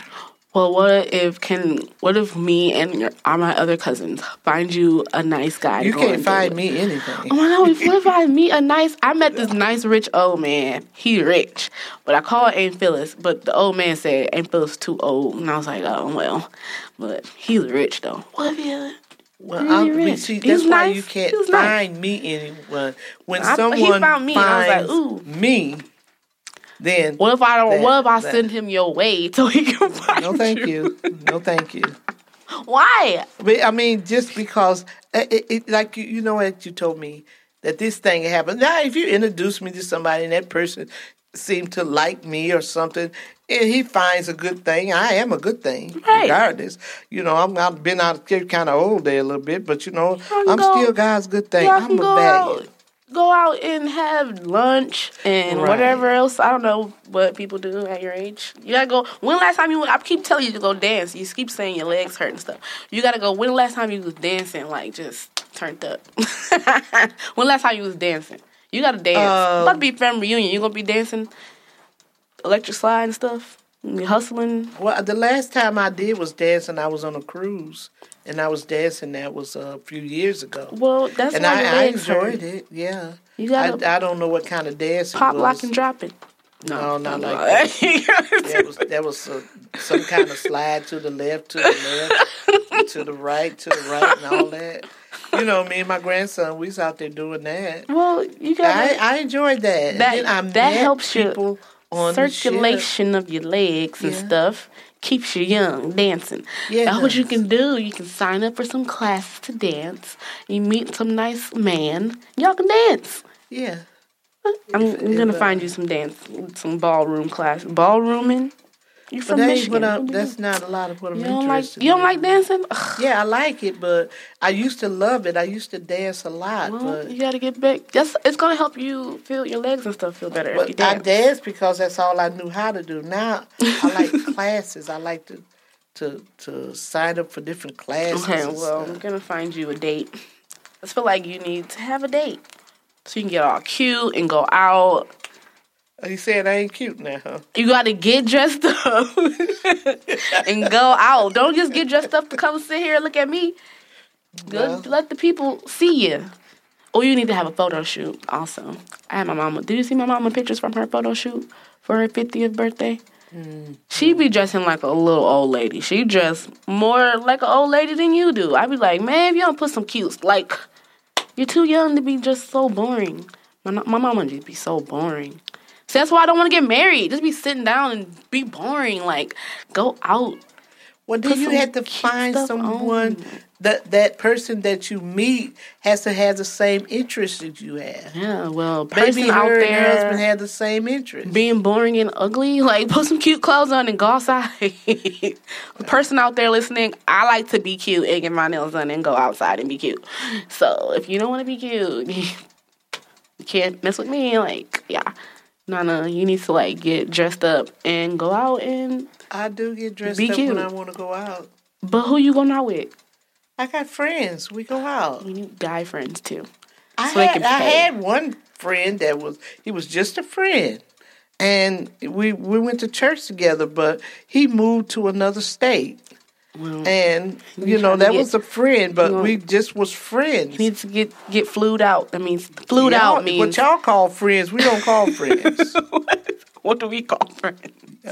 Speaker 2: Well, what if can what if me and your all my other cousins find you a nice guy?
Speaker 4: You can't find
Speaker 2: date?
Speaker 4: me anything.
Speaker 2: Oh my god! What if I meet a nice? I met this nice rich old man. He rich, but I called Aunt Phyllis. But the old man said Aunt Phyllis too old, and I was like, oh well. But he's rich though. What if he?
Speaker 4: Well, I'm,
Speaker 2: rich.
Speaker 4: see, that's why
Speaker 2: nice.
Speaker 4: you can't
Speaker 2: was nice.
Speaker 4: find me anyone. When
Speaker 2: I-
Speaker 4: someone
Speaker 2: found me, I was like,
Speaker 4: finds
Speaker 2: ooh.
Speaker 4: me, then
Speaker 2: What if I don't?
Speaker 4: That-
Speaker 2: what if I
Speaker 4: that-
Speaker 2: send him your way so he can find
Speaker 4: no, thank you, no, thank you.
Speaker 2: Why?
Speaker 4: But I mean, just because, it, it, it- like you, you know what you told me that this thing happened. Now, if you introduce me to somebody and that person seemed to like me or something, and he finds a good thing, I am a good thing,
Speaker 2: Right.
Speaker 4: regardless. You know, I'm I've been out here kind of old there a little bit, but you know, I'm
Speaker 2: go-
Speaker 4: still God's good thing. I'm a
Speaker 2: bad go out and have lunch and
Speaker 4: Right.
Speaker 2: whatever else. I don't know what people do at your age. You gotta go. When last time you? Went I keep telling you to go dance. You keep saying your legs hurt and stuff. You gotta go. When last time you was dancing, like just turned up? when last time you was dancing? You gotta dance.
Speaker 4: Um,
Speaker 2: about to be family reunion. You gonna be dancing, electric slide and stuff. Hustling.
Speaker 4: Well, the last time I did was dancing. I was on a cruise, and I was dancing. That was a few years ago.
Speaker 2: Well, that's
Speaker 4: and I, I
Speaker 2: legs hurt.
Speaker 4: enjoyed it. Yeah,
Speaker 2: You gotta
Speaker 4: I, I don't know what kind of dance it
Speaker 2: pop, lock, and drop it.
Speaker 4: No, not like that. That was that was uh some kind of slide to the left, to the left, to the right, to the right, and all that. You know, me and my grandson, we was out there doing that.
Speaker 2: well, you got
Speaker 4: I, I enjoyed that.
Speaker 2: that.
Speaker 4: Then I
Speaker 2: that
Speaker 4: met
Speaker 2: helps you
Speaker 4: people on
Speaker 2: circulation of your legs and
Speaker 4: Yeah.
Speaker 2: stuff. Keeps you young, dancing.
Speaker 4: Yeah,
Speaker 2: That's what you can do. You can sign up for some classes to dance. You meet some nice man. Y'all can dance.
Speaker 4: Yeah.
Speaker 2: I'm,
Speaker 4: If-
Speaker 2: I'm gonna
Speaker 4: if, uh,
Speaker 2: find you some dance, some ballroom class. Ballrooming. You
Speaker 4: But
Speaker 2: from
Speaker 4: ain't
Speaker 2: Michigan?
Speaker 4: what I,
Speaker 2: What
Speaker 4: that's not a lot of what I'm
Speaker 2: you, you don't like you don't
Speaker 4: in.
Speaker 2: like dancing? Ugh,
Speaker 4: Yeah, I like it, but I used to love it. I used to dance a lot,
Speaker 2: well,
Speaker 4: but
Speaker 2: you gotta get back. That's it's gonna help you feel your legs and stuff feel better
Speaker 4: But I
Speaker 2: dance.
Speaker 4: danced because that's all I knew how to do. Now I like classes. I like to to to sign up for different classes.
Speaker 2: Okay, well, I'm gonna find you a date. I feel like you need to have a date so you can get all cute and go out.
Speaker 4: You said I ain't cute now, huh?
Speaker 2: You gotta get dressed up and go out. Don't just get dressed up to come sit here and look at me.
Speaker 4: Well.
Speaker 2: let the people see you. Or oh, you need to have a photo shoot also. I had my mama. Did you see my mama pictures from her photo shoot for her 50th birthday? Mm-hmm. She be dressing like a little old lady. She dress more like an old lady than you do. I be like, man, if you don't put some cute, like, you're too young to be just so boring. My, my mama just be so boring. That's why I don't want to get married. Just be sitting down and be boring. Like, go out.
Speaker 4: Well, then you have to find someone
Speaker 2: on.
Speaker 4: that that person that you meet has to have the same interests that you have.
Speaker 2: Yeah, well, person
Speaker 4: Maybe
Speaker 2: out
Speaker 4: her and
Speaker 2: there
Speaker 4: husband have the same interests.
Speaker 2: being boring and ugly, like put some cute clothes on and go outside. the person out there listening, I like to be cute and get my nails done and go outside and be cute. So if you don't want to be cute, you can't mess with me. Like, yeah. No, no, you need to like get dressed up and go out and.
Speaker 4: I do get dressed up
Speaker 2: cute.
Speaker 4: when I want to go out.
Speaker 2: But who you going out with?
Speaker 4: I got friends. We go out.
Speaker 2: You need guy friends too.
Speaker 4: I
Speaker 2: So
Speaker 4: had I had one friend that was he was just a friend, and we we went to church together. But he moved to another state,
Speaker 2: Well,
Speaker 4: and you know that
Speaker 2: get-
Speaker 4: was a friend. But
Speaker 2: you
Speaker 4: we just was friends.
Speaker 2: you need to get get flued out. That means flued
Speaker 4: Y'all-
Speaker 2: out means
Speaker 4: what y'all call friends, we don't call friends.
Speaker 2: what do we call friends?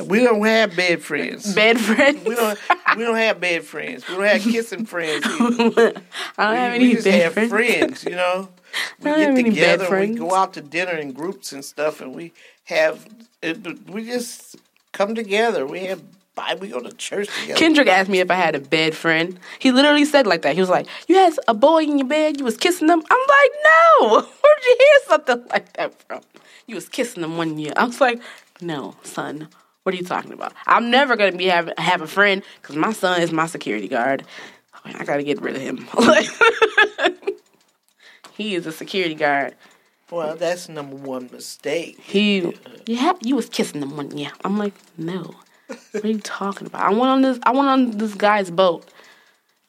Speaker 4: we don't have bed friends.
Speaker 2: Bed friends.
Speaker 4: We don't. We don't have bed friends. We don't have kissing friends. Either.
Speaker 2: I don't have any
Speaker 4: we just
Speaker 2: bed
Speaker 4: have
Speaker 2: friends.
Speaker 4: friends. You know, we get
Speaker 2: have any bed
Speaker 4: together. We go out to dinner in groups and stuff, and we have. It, we just come together. We have. Bi- We go to church together.
Speaker 2: Kendrick asked me if I had a bed friend. He literally said like that. He was like, "You had a boy in your bed. You was kissing them." I'm like, "No, where'd you hear something like that from? You was kissing them one year." I was like, "No, son, what are you talking about? I'm never gonna be have have a friend because my son is my security guard. Oh, I gotta get rid of him. He is a security guard.
Speaker 4: well, that's number one mistake.
Speaker 2: He, yeah, you was kissing them one year. I'm like, no. What are you talking about? I went on this. I went on this guy's boat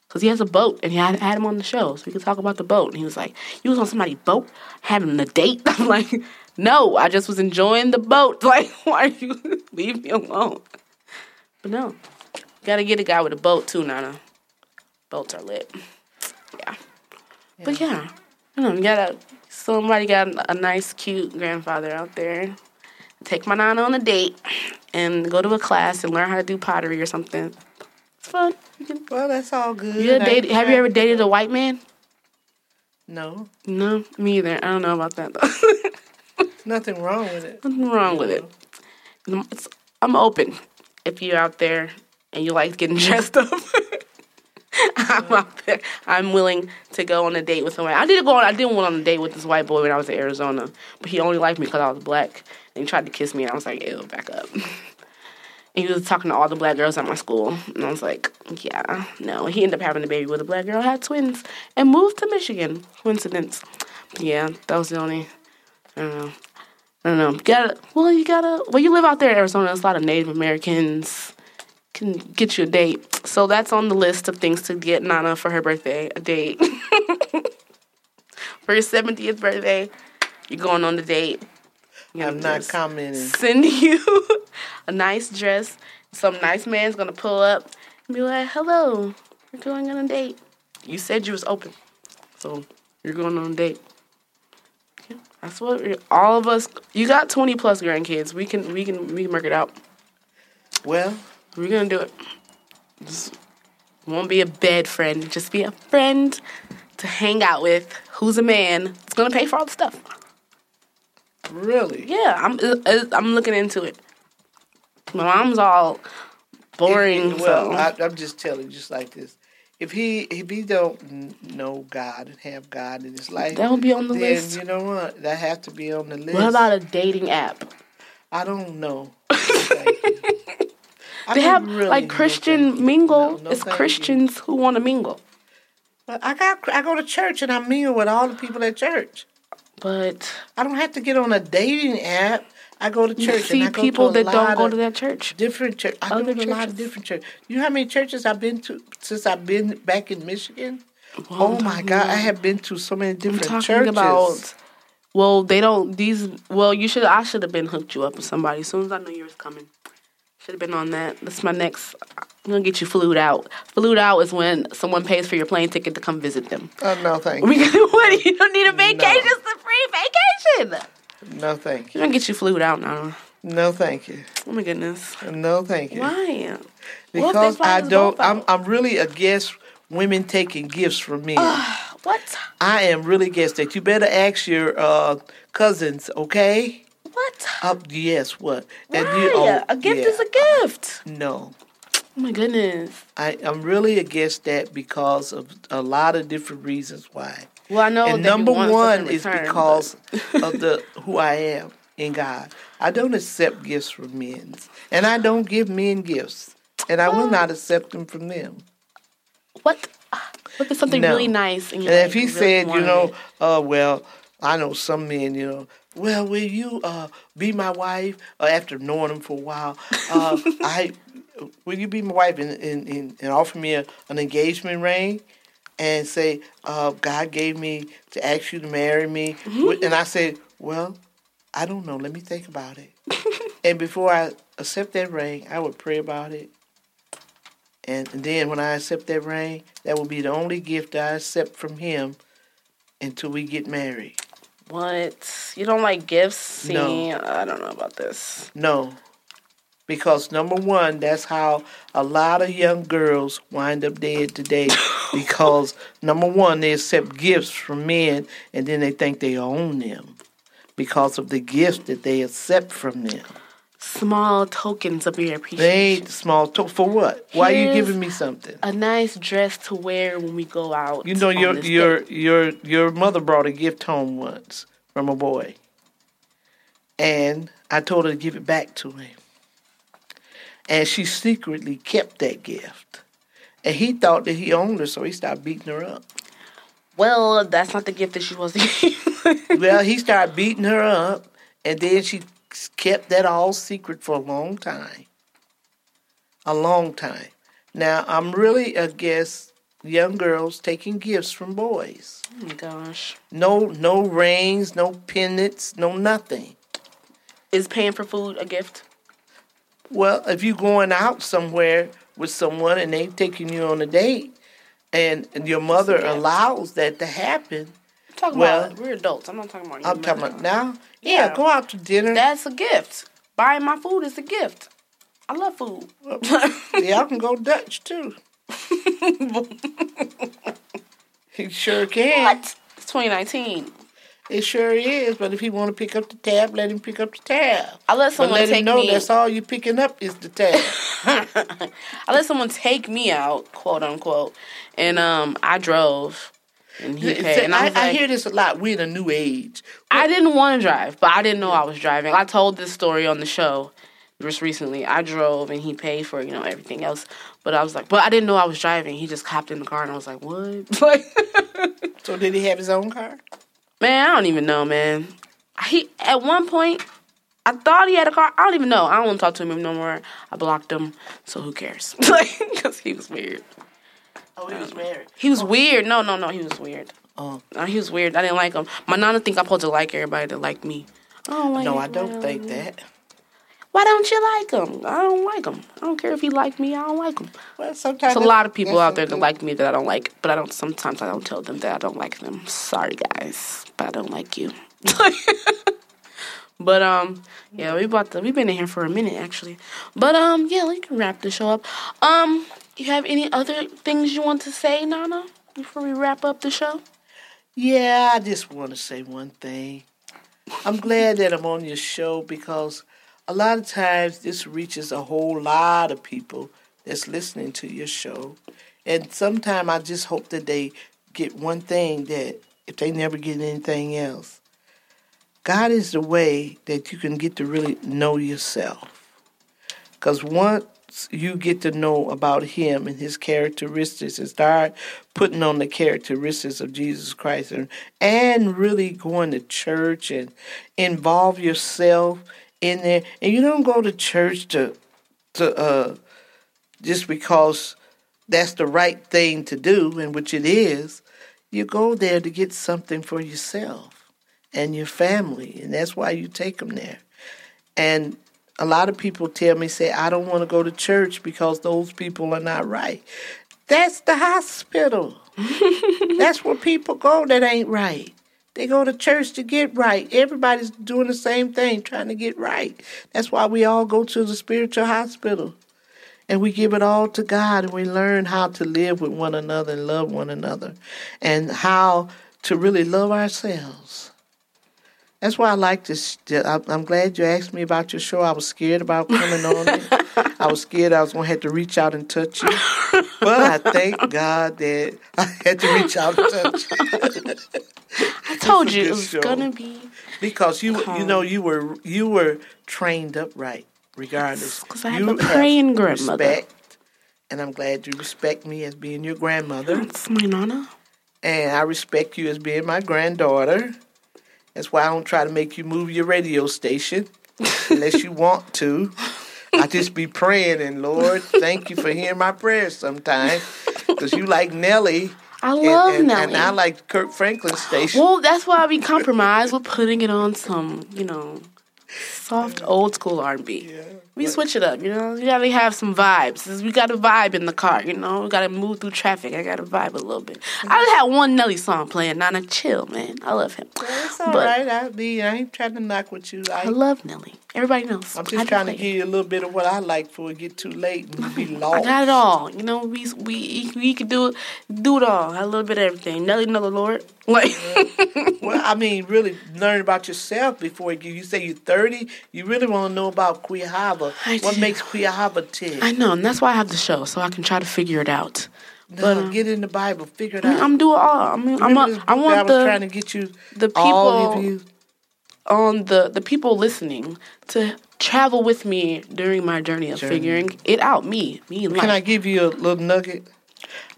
Speaker 2: because he has a boat, and he had, had him on the show, so we could talk about the boat. And he was like, "You was on somebody's boat having a date?" I'm like, "No, I just was enjoying the boat. Like, why are you leave me alone?" But no, gotta get a guy with a boat too, Nana. Boats are lit. Yeah. But yeah, you know, you gotta somebody got a nice, cute grandfather out there. Take my nana on a date and go to a class and learn how to do pottery or something. It's fun. Can,
Speaker 4: Well, that's all good.
Speaker 2: you ever
Speaker 4: I ain't
Speaker 2: dated, have you ever dated a white man?
Speaker 4: No,
Speaker 2: No, me either. I don't know about that though.
Speaker 4: nothing wrong with it.
Speaker 2: Nothing wrong with it. It's, I'm open. If you're out there and you like getting dressed up, I'm out there. I'm willing to go on a date with somebody. I did go on. I didn't one on a date with this white boy when I was in Arizona, but he only liked me because I was black. And he tried to kiss me, and I was like, "Ew, back up." And he was talking to all the black girls at my school, and I was like, "Yeah, no." He ended up having a baby with a black girl, had twins, and moved to Michigan. Coincidence. But yeah, that was the only. I don't know. I don't know. You gotta. Well, you gotta. Well, you live out there in Arizona. There's a lot of Native Americans. Can get you a date. So that's on the list of things to get Nana for her birthday. A date. for your 70th birthday, you're going on the date. You
Speaker 4: I'm not commenting.
Speaker 2: Send you a nice dress. Some nice man's gonna pull up and be like, "Hello, we're going on a date." You said you was open, so you're going on a date. Yeah, that's what all of us. You got 20 plus grandkids. We can we can we can work it out.
Speaker 4: Well,
Speaker 2: We're gonna do it. Just won't be a bed friend. Just be a friend to hang out with who's a man is gonna pay for all the stuff.
Speaker 4: Really?
Speaker 2: Yeah, I'm uh, I'm looking into it. My mom's all boring.
Speaker 4: well,
Speaker 2: so.
Speaker 4: I, I'm just telling you, just like this. If he if he don't know God and have God in his life,
Speaker 2: That will be on the
Speaker 4: then
Speaker 2: list.
Speaker 4: you know what? That have to be on the list.
Speaker 2: what about a dating app?
Speaker 4: I don't know. Thank you. I
Speaker 2: They have
Speaker 4: really
Speaker 2: like Christian mingle.
Speaker 4: No, no,
Speaker 2: it's
Speaker 4: thank you.
Speaker 2: Christians who want to mingle.
Speaker 4: But I got I go to church and I mingle with all the people at church.
Speaker 2: But
Speaker 4: I don't have to get on a dating app. I go to church
Speaker 2: see
Speaker 4: and I go
Speaker 2: people that don't go to that church.
Speaker 4: different church. I
Speaker 2: Other
Speaker 4: go to a lot of different churches. You know how many churches I've been to since I've been back in Michigan? oh my God, I have been to so many different I'm
Speaker 2: talking
Speaker 4: churches.
Speaker 2: about. Well, they don't. These. Well, you should. I should have been hooked you up with somebody as soon as I knew you was coming. Should have been on that. That's my next. I'm gonna get you flued out. Flued out is when someone pays for your plane ticket to come visit them.
Speaker 4: oh no, thank you.
Speaker 2: We what? You don't need a vacation. It's a free vacation.
Speaker 4: No, thank you.
Speaker 2: I'm gonna get you flued out now.
Speaker 4: No, thank you.
Speaker 2: Oh my goodness.
Speaker 4: No, thank you.
Speaker 2: Why? What if they
Speaker 4: Because I don't. I'm. I'm really against women taking gifts from men.
Speaker 2: What?
Speaker 4: I am really against that. You better ask your uh, cousins, okay?
Speaker 2: What?
Speaker 4: Uh, yes, what?
Speaker 2: Why?
Speaker 4: And you- oh,
Speaker 2: a gift
Speaker 4: yeah.
Speaker 2: is a gift.
Speaker 4: No.
Speaker 2: Oh my goodness.
Speaker 4: I, I'm really against that because of a lot of different reasons why.
Speaker 2: Well, I know.
Speaker 4: and number one is
Speaker 2: return,
Speaker 4: because
Speaker 2: but-
Speaker 4: of the who I am in God. I don't accept gifts from men, and I don't give men gifts, and I will not accept them from them.
Speaker 2: what? What if something
Speaker 4: No.
Speaker 2: really nice and,
Speaker 4: And if he
Speaker 2: really
Speaker 4: said, you know, uh, well, I know some men, you know, well, will you uh, be my wife? Uh, after knowing him for a while, uh, I will you be my wife and and, and, and offer me a, an engagement ring? And say, uh, God gave me to ask you to marry me.
Speaker 2: Mm-hmm.
Speaker 4: And I said, Well, I don't know. Let me think about it. and before I accept that ring, I would pray about it. And then when I accept that ring, that will be the only gift I accept from him until we get married.
Speaker 2: What? You don't like gifts? See,
Speaker 4: No.
Speaker 2: I don't know about this.
Speaker 4: No. Because number one, that's how a lot of young girls wind up dead today. because number one, they accept gifts from men and then they think they own them because of the gifts that they accept from them.
Speaker 2: Small tokens of your appreciation.
Speaker 4: They ain't small to- for what? Why are you giving me something?
Speaker 2: A nice dress to wear when we go out.
Speaker 4: You know your your
Speaker 2: date.
Speaker 4: your your mother brought a gift home once from a boy. And I told her to give it back to him. And she secretly kept that gift. And he thought that he owned her, so he started beating her up.
Speaker 2: Well, that's not the gift that she was.
Speaker 4: Well, he started beating her up, and then she kept that all secret for a long time. A long time. Now, I'm really against young girls taking gifts from boys.
Speaker 2: oh my gosh.
Speaker 4: No, no rings, no pendants, no nothing.
Speaker 2: Is paying for food a gift?
Speaker 4: Well, if you're going out somewhere with someone and they're taking you on a date, and, your mother allows that to happen,
Speaker 2: talking
Speaker 4: Well,
Speaker 2: about we're adults. I'm not talking about you.
Speaker 4: I'm talking about now. Yeah,
Speaker 2: Yeah.
Speaker 4: go out to dinner.
Speaker 2: That's a gift. Buying my food is a gift. I love food.
Speaker 4: yeah, I can go Dutch too. he sure can.
Speaker 2: what? It's 2019.
Speaker 4: It sure is. But if he want to pick up the tab, let him pick up the tab.
Speaker 2: I let someone But
Speaker 4: let
Speaker 2: take
Speaker 4: him know
Speaker 2: me.
Speaker 4: that's all you picking up is the tab.
Speaker 2: I let someone take me out, quote unquote, and um, I drove, and he paid. And I,
Speaker 4: I,
Speaker 2: was
Speaker 4: I hear this a lot. We're in a new age.
Speaker 2: I didn't want to drive, but I didn't know I was driving. I told this story on the show just recently. I drove and he paid for you know everything else, but I was like, but I didn't know I was driving. He just hopped in the car and I was like, what? Like,
Speaker 4: So did he have his own car?
Speaker 2: man, I don't even know, man. He at one point. I thought he had a car. I don't even know. I don't want to talk to him no more. I blocked him, so who cares? Like, because he was weird.
Speaker 4: Oh, he was married.
Speaker 2: He was weird. No, no, no. He was weird.
Speaker 4: Oh.
Speaker 2: No, he was weird. I didn't like him. My nana think I'm supposed to like everybody that like me. I don't like
Speaker 4: No, I don't think that.
Speaker 2: Why don't you like him? I don't like him. I don't care if he like me. I don't like him.
Speaker 4: Well, sometimes
Speaker 2: There's a lot of people out there that like me that I don't like, but I don't. Sometimes I don't tell them that I don't like them. Sorry, guys, but I don't like you. but um, yeah, we about the. We've been in here for a minute actually. But um, yeah, we can wrap the show up. Um, you have any other things you want to say, Nana? before we wrap up the show?
Speaker 4: Yeah, I just want to say one thing. I'm glad that I'm on your show because a lot of times this reaches a whole lot of people that's listening to your show. And sometimes I just hope that they get one thing that if they never get anything else, God is the way that you can get to really know yourself. Because once you get to know about Him and His characteristics and start putting on the characteristics of Jesus Christ and, and really going to church and involve yourself in there. And you don't go to church to, to uh, just because that's the right thing to do, and which it is. You go there to get something for yourself and your family, and that's why you take them there. And a lot of people tell me, say, I don't want to go to church because those people are not right. That's the hospital. That's where people go that ain't right. They go to church to get right. Everybody's doing the same thing, trying to get right. That's why we all go to the spiritual hospital. And we give it all to God and we learn how to live with one another and love one another and how to really love ourselves. That's why I like this. I'm glad you asked me about your show. I was scared about coming on it. I was scared I was going to have to reach out and touch you. But I thank God that I had to reach out and touch you.
Speaker 2: I told you it was gonna be
Speaker 4: because you you know you were you were trained up right regardless.
Speaker 2: 'cause I have
Speaker 4: you
Speaker 2: a praying grandmother.
Speaker 4: Respect, and I'm glad you respect me as being your grandmother.
Speaker 2: that's my nana.
Speaker 4: And I respect you as being my granddaughter. That's why I don't try to make you move your radio station unless you want to. I just be praying, and Lord, thank you for hearing my prayers sometimes. Because you like Nelly.
Speaker 2: I love
Speaker 4: and,
Speaker 2: Nelly.
Speaker 4: And I like Kirk Franklin's station.
Speaker 2: Well, that's why we compromise with putting it on some, you know, soft old school R and B. We switch it up, you know. You gotta have some vibes. We got a vibe in the car, you know. We gotta move through traffic. I gotta vibe a little bit. Mm-hmm. I just had one Nelly song playing. Nana, chill, man. I love him.
Speaker 4: It's all
Speaker 2: but-
Speaker 4: right. I be. I ain't trying to knock with you. I,
Speaker 2: I love Nelly. Everybody knows.
Speaker 4: I'm
Speaker 2: I
Speaker 4: just trying to give you a little bit of what I like before it get too late and be
Speaker 2: I
Speaker 4: lost.
Speaker 2: got it all. You know, we we we could do it, do it all. A little bit of everything. Nelly, know the Lord. Like,
Speaker 4: Well, I mean, really learn about yourself before you. You say you're 30. You really want to know about Cuiahava. What makes Cuiahava tick?
Speaker 2: I know, and that's why I have the show, so I can try to figure it out.
Speaker 4: No,
Speaker 2: but, uh,
Speaker 4: get in the Bible, figure it
Speaker 2: I mean,
Speaker 4: out.
Speaker 2: I'm doing all. I mean, I'm. A, I want
Speaker 4: I was
Speaker 2: the
Speaker 4: trying to get you.
Speaker 2: the people- on the the people listening to travel with me during my journey of
Speaker 4: Journey.
Speaker 2: figuring it out. Me, me life.
Speaker 4: Can I give you a little nugget?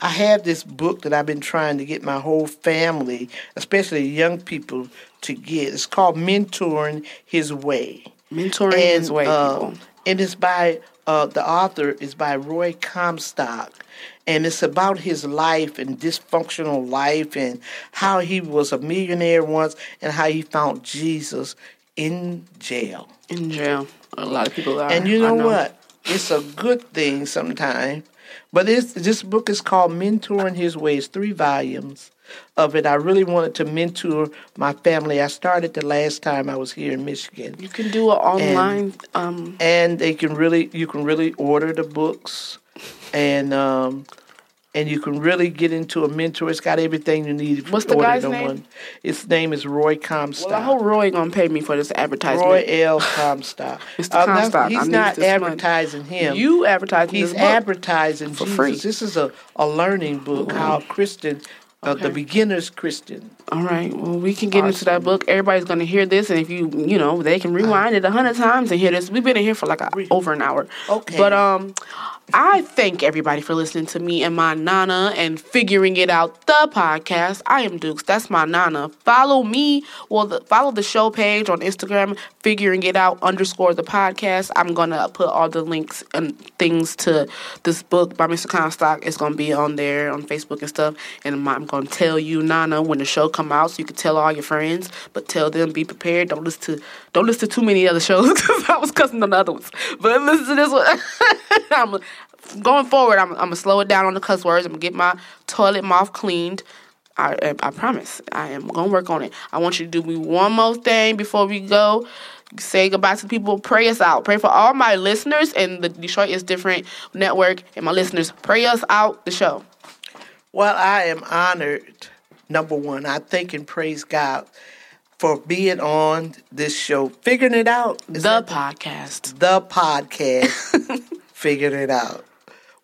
Speaker 4: I have this book that I've been trying to get my whole family, especially young people, to get. It's called Mentoring His Way.
Speaker 2: Mentoring
Speaker 4: and,
Speaker 2: his way,
Speaker 4: uh,
Speaker 2: people.
Speaker 4: And it's by uh, the author is by Roy Comstock, and it's about his life and dysfunctional life and how he was a millionaire once and how he found Jesus in jail.
Speaker 2: In jail, a lot of people are.
Speaker 4: And you
Speaker 2: I
Speaker 4: know, what? It's a good thing sometimes. But this book is called Mentoring His Ways, three volumes of it. I really wanted to mentor my family. I started the last time I was here in Michigan
Speaker 2: You can do an online. um,
Speaker 4: and they can really you can really order the books and um and you can really get into a mentor. It's got everything you need.
Speaker 2: What's the guy's name?
Speaker 4: One. His name is Roy Comstock.
Speaker 2: well, I hope Roy gonna pay me for this advertisement.
Speaker 4: Roy L. Comstock.
Speaker 2: Mr.
Speaker 4: Uh,
Speaker 2: Comstock,
Speaker 4: he's
Speaker 2: need
Speaker 4: not
Speaker 2: this money.
Speaker 4: advertising him.
Speaker 2: You advertising
Speaker 4: He's advertising
Speaker 2: For
Speaker 4: Jesus.
Speaker 2: free.
Speaker 4: This is a, a learning book, how Christian, uh, the beginner's Christian.
Speaker 2: All right. Well, we can get into that book. Everybody's gonna hear this, and if you, you know, they can rewind it a hundred times and hear this. We've been in here for like a, over an hour.
Speaker 4: Okay.
Speaker 2: But um, I thank everybody for listening to me and my nana and figuring it out. The podcast. I am Dukes. That's my nana. Follow me. Well, the, follow the show page on Instagram. Figuring it out underscore the podcast. I'm gonna put all the links and things to this book by Mr. Comstock. It's gonna be on there on Facebook and stuff. And I'm- gonna tell you, Nana, when the show come out, so you can tell all your friends. But tell them, be prepared. Don't listen to don't listen to too many other shows because I was cussing on the other ones. But listen to this one. I'm going forward. I'm, I'm gonna slow it down on the cuss words. I'm gonna get my toilet mouth cleaned. I, I I promise. I am gonna work on it. I want you to do me one more thing before we go. Say goodbye to people. Pray us out. Pray for all my listeners and the Detroit is Different Network and my listeners. Pray us out the show.
Speaker 4: Well, I am honored. Number one, I thank and praise God for being on this show, figuring it out.
Speaker 2: The podcast.
Speaker 4: The podcast, figuring it out.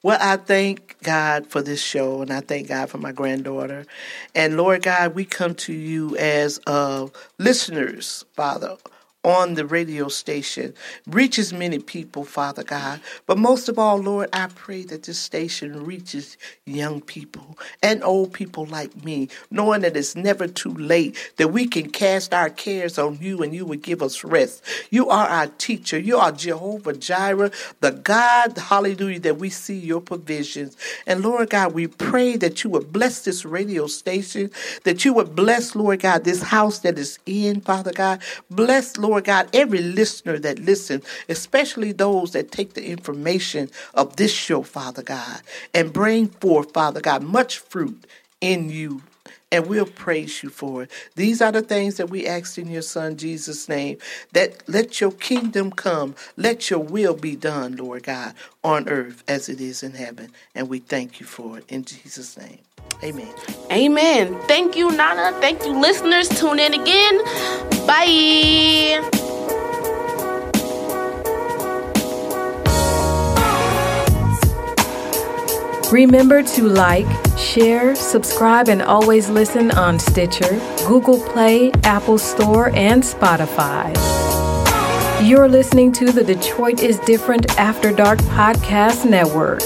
Speaker 4: Well, I thank God for this show, and I thank God for my granddaughter. And Lord God, we come to you as uh, listeners, Father, on the radio station reaches many people, Father God. But most of all, Lord, I pray that this station reaches young people and old people like me, knowing that it's never too late, that we can cast our cares on you and you would give us rest. You are our teacher. You are Jehovah Jireh, the God, hallelujah, that we see your provisions. And Lord God, we pray that you would bless this radio station, that you would bless, Lord God, this house that is in, Father God. Bless, Lord Lord God, every listener that listens, especially those that take the information of this show, Father God, and bring forth, Father God, much fruit in you. And we'll praise you for it. These are the things that we ask in your Son Jesus' name. That let your kingdom come, let your will be done, Lord God, on earth as it is in heaven. And we thank you for it in Jesus' name. Amen.
Speaker 2: Amen. Thank you, Nana. Thank you, listeners. Tune in again. Bye.
Speaker 1: Remember to like, share, subscribe, and always listen on Stitcher, Google Play, Apple Store, and Spotify. You're listening to the Detroit is Different After Dark Podcast Network.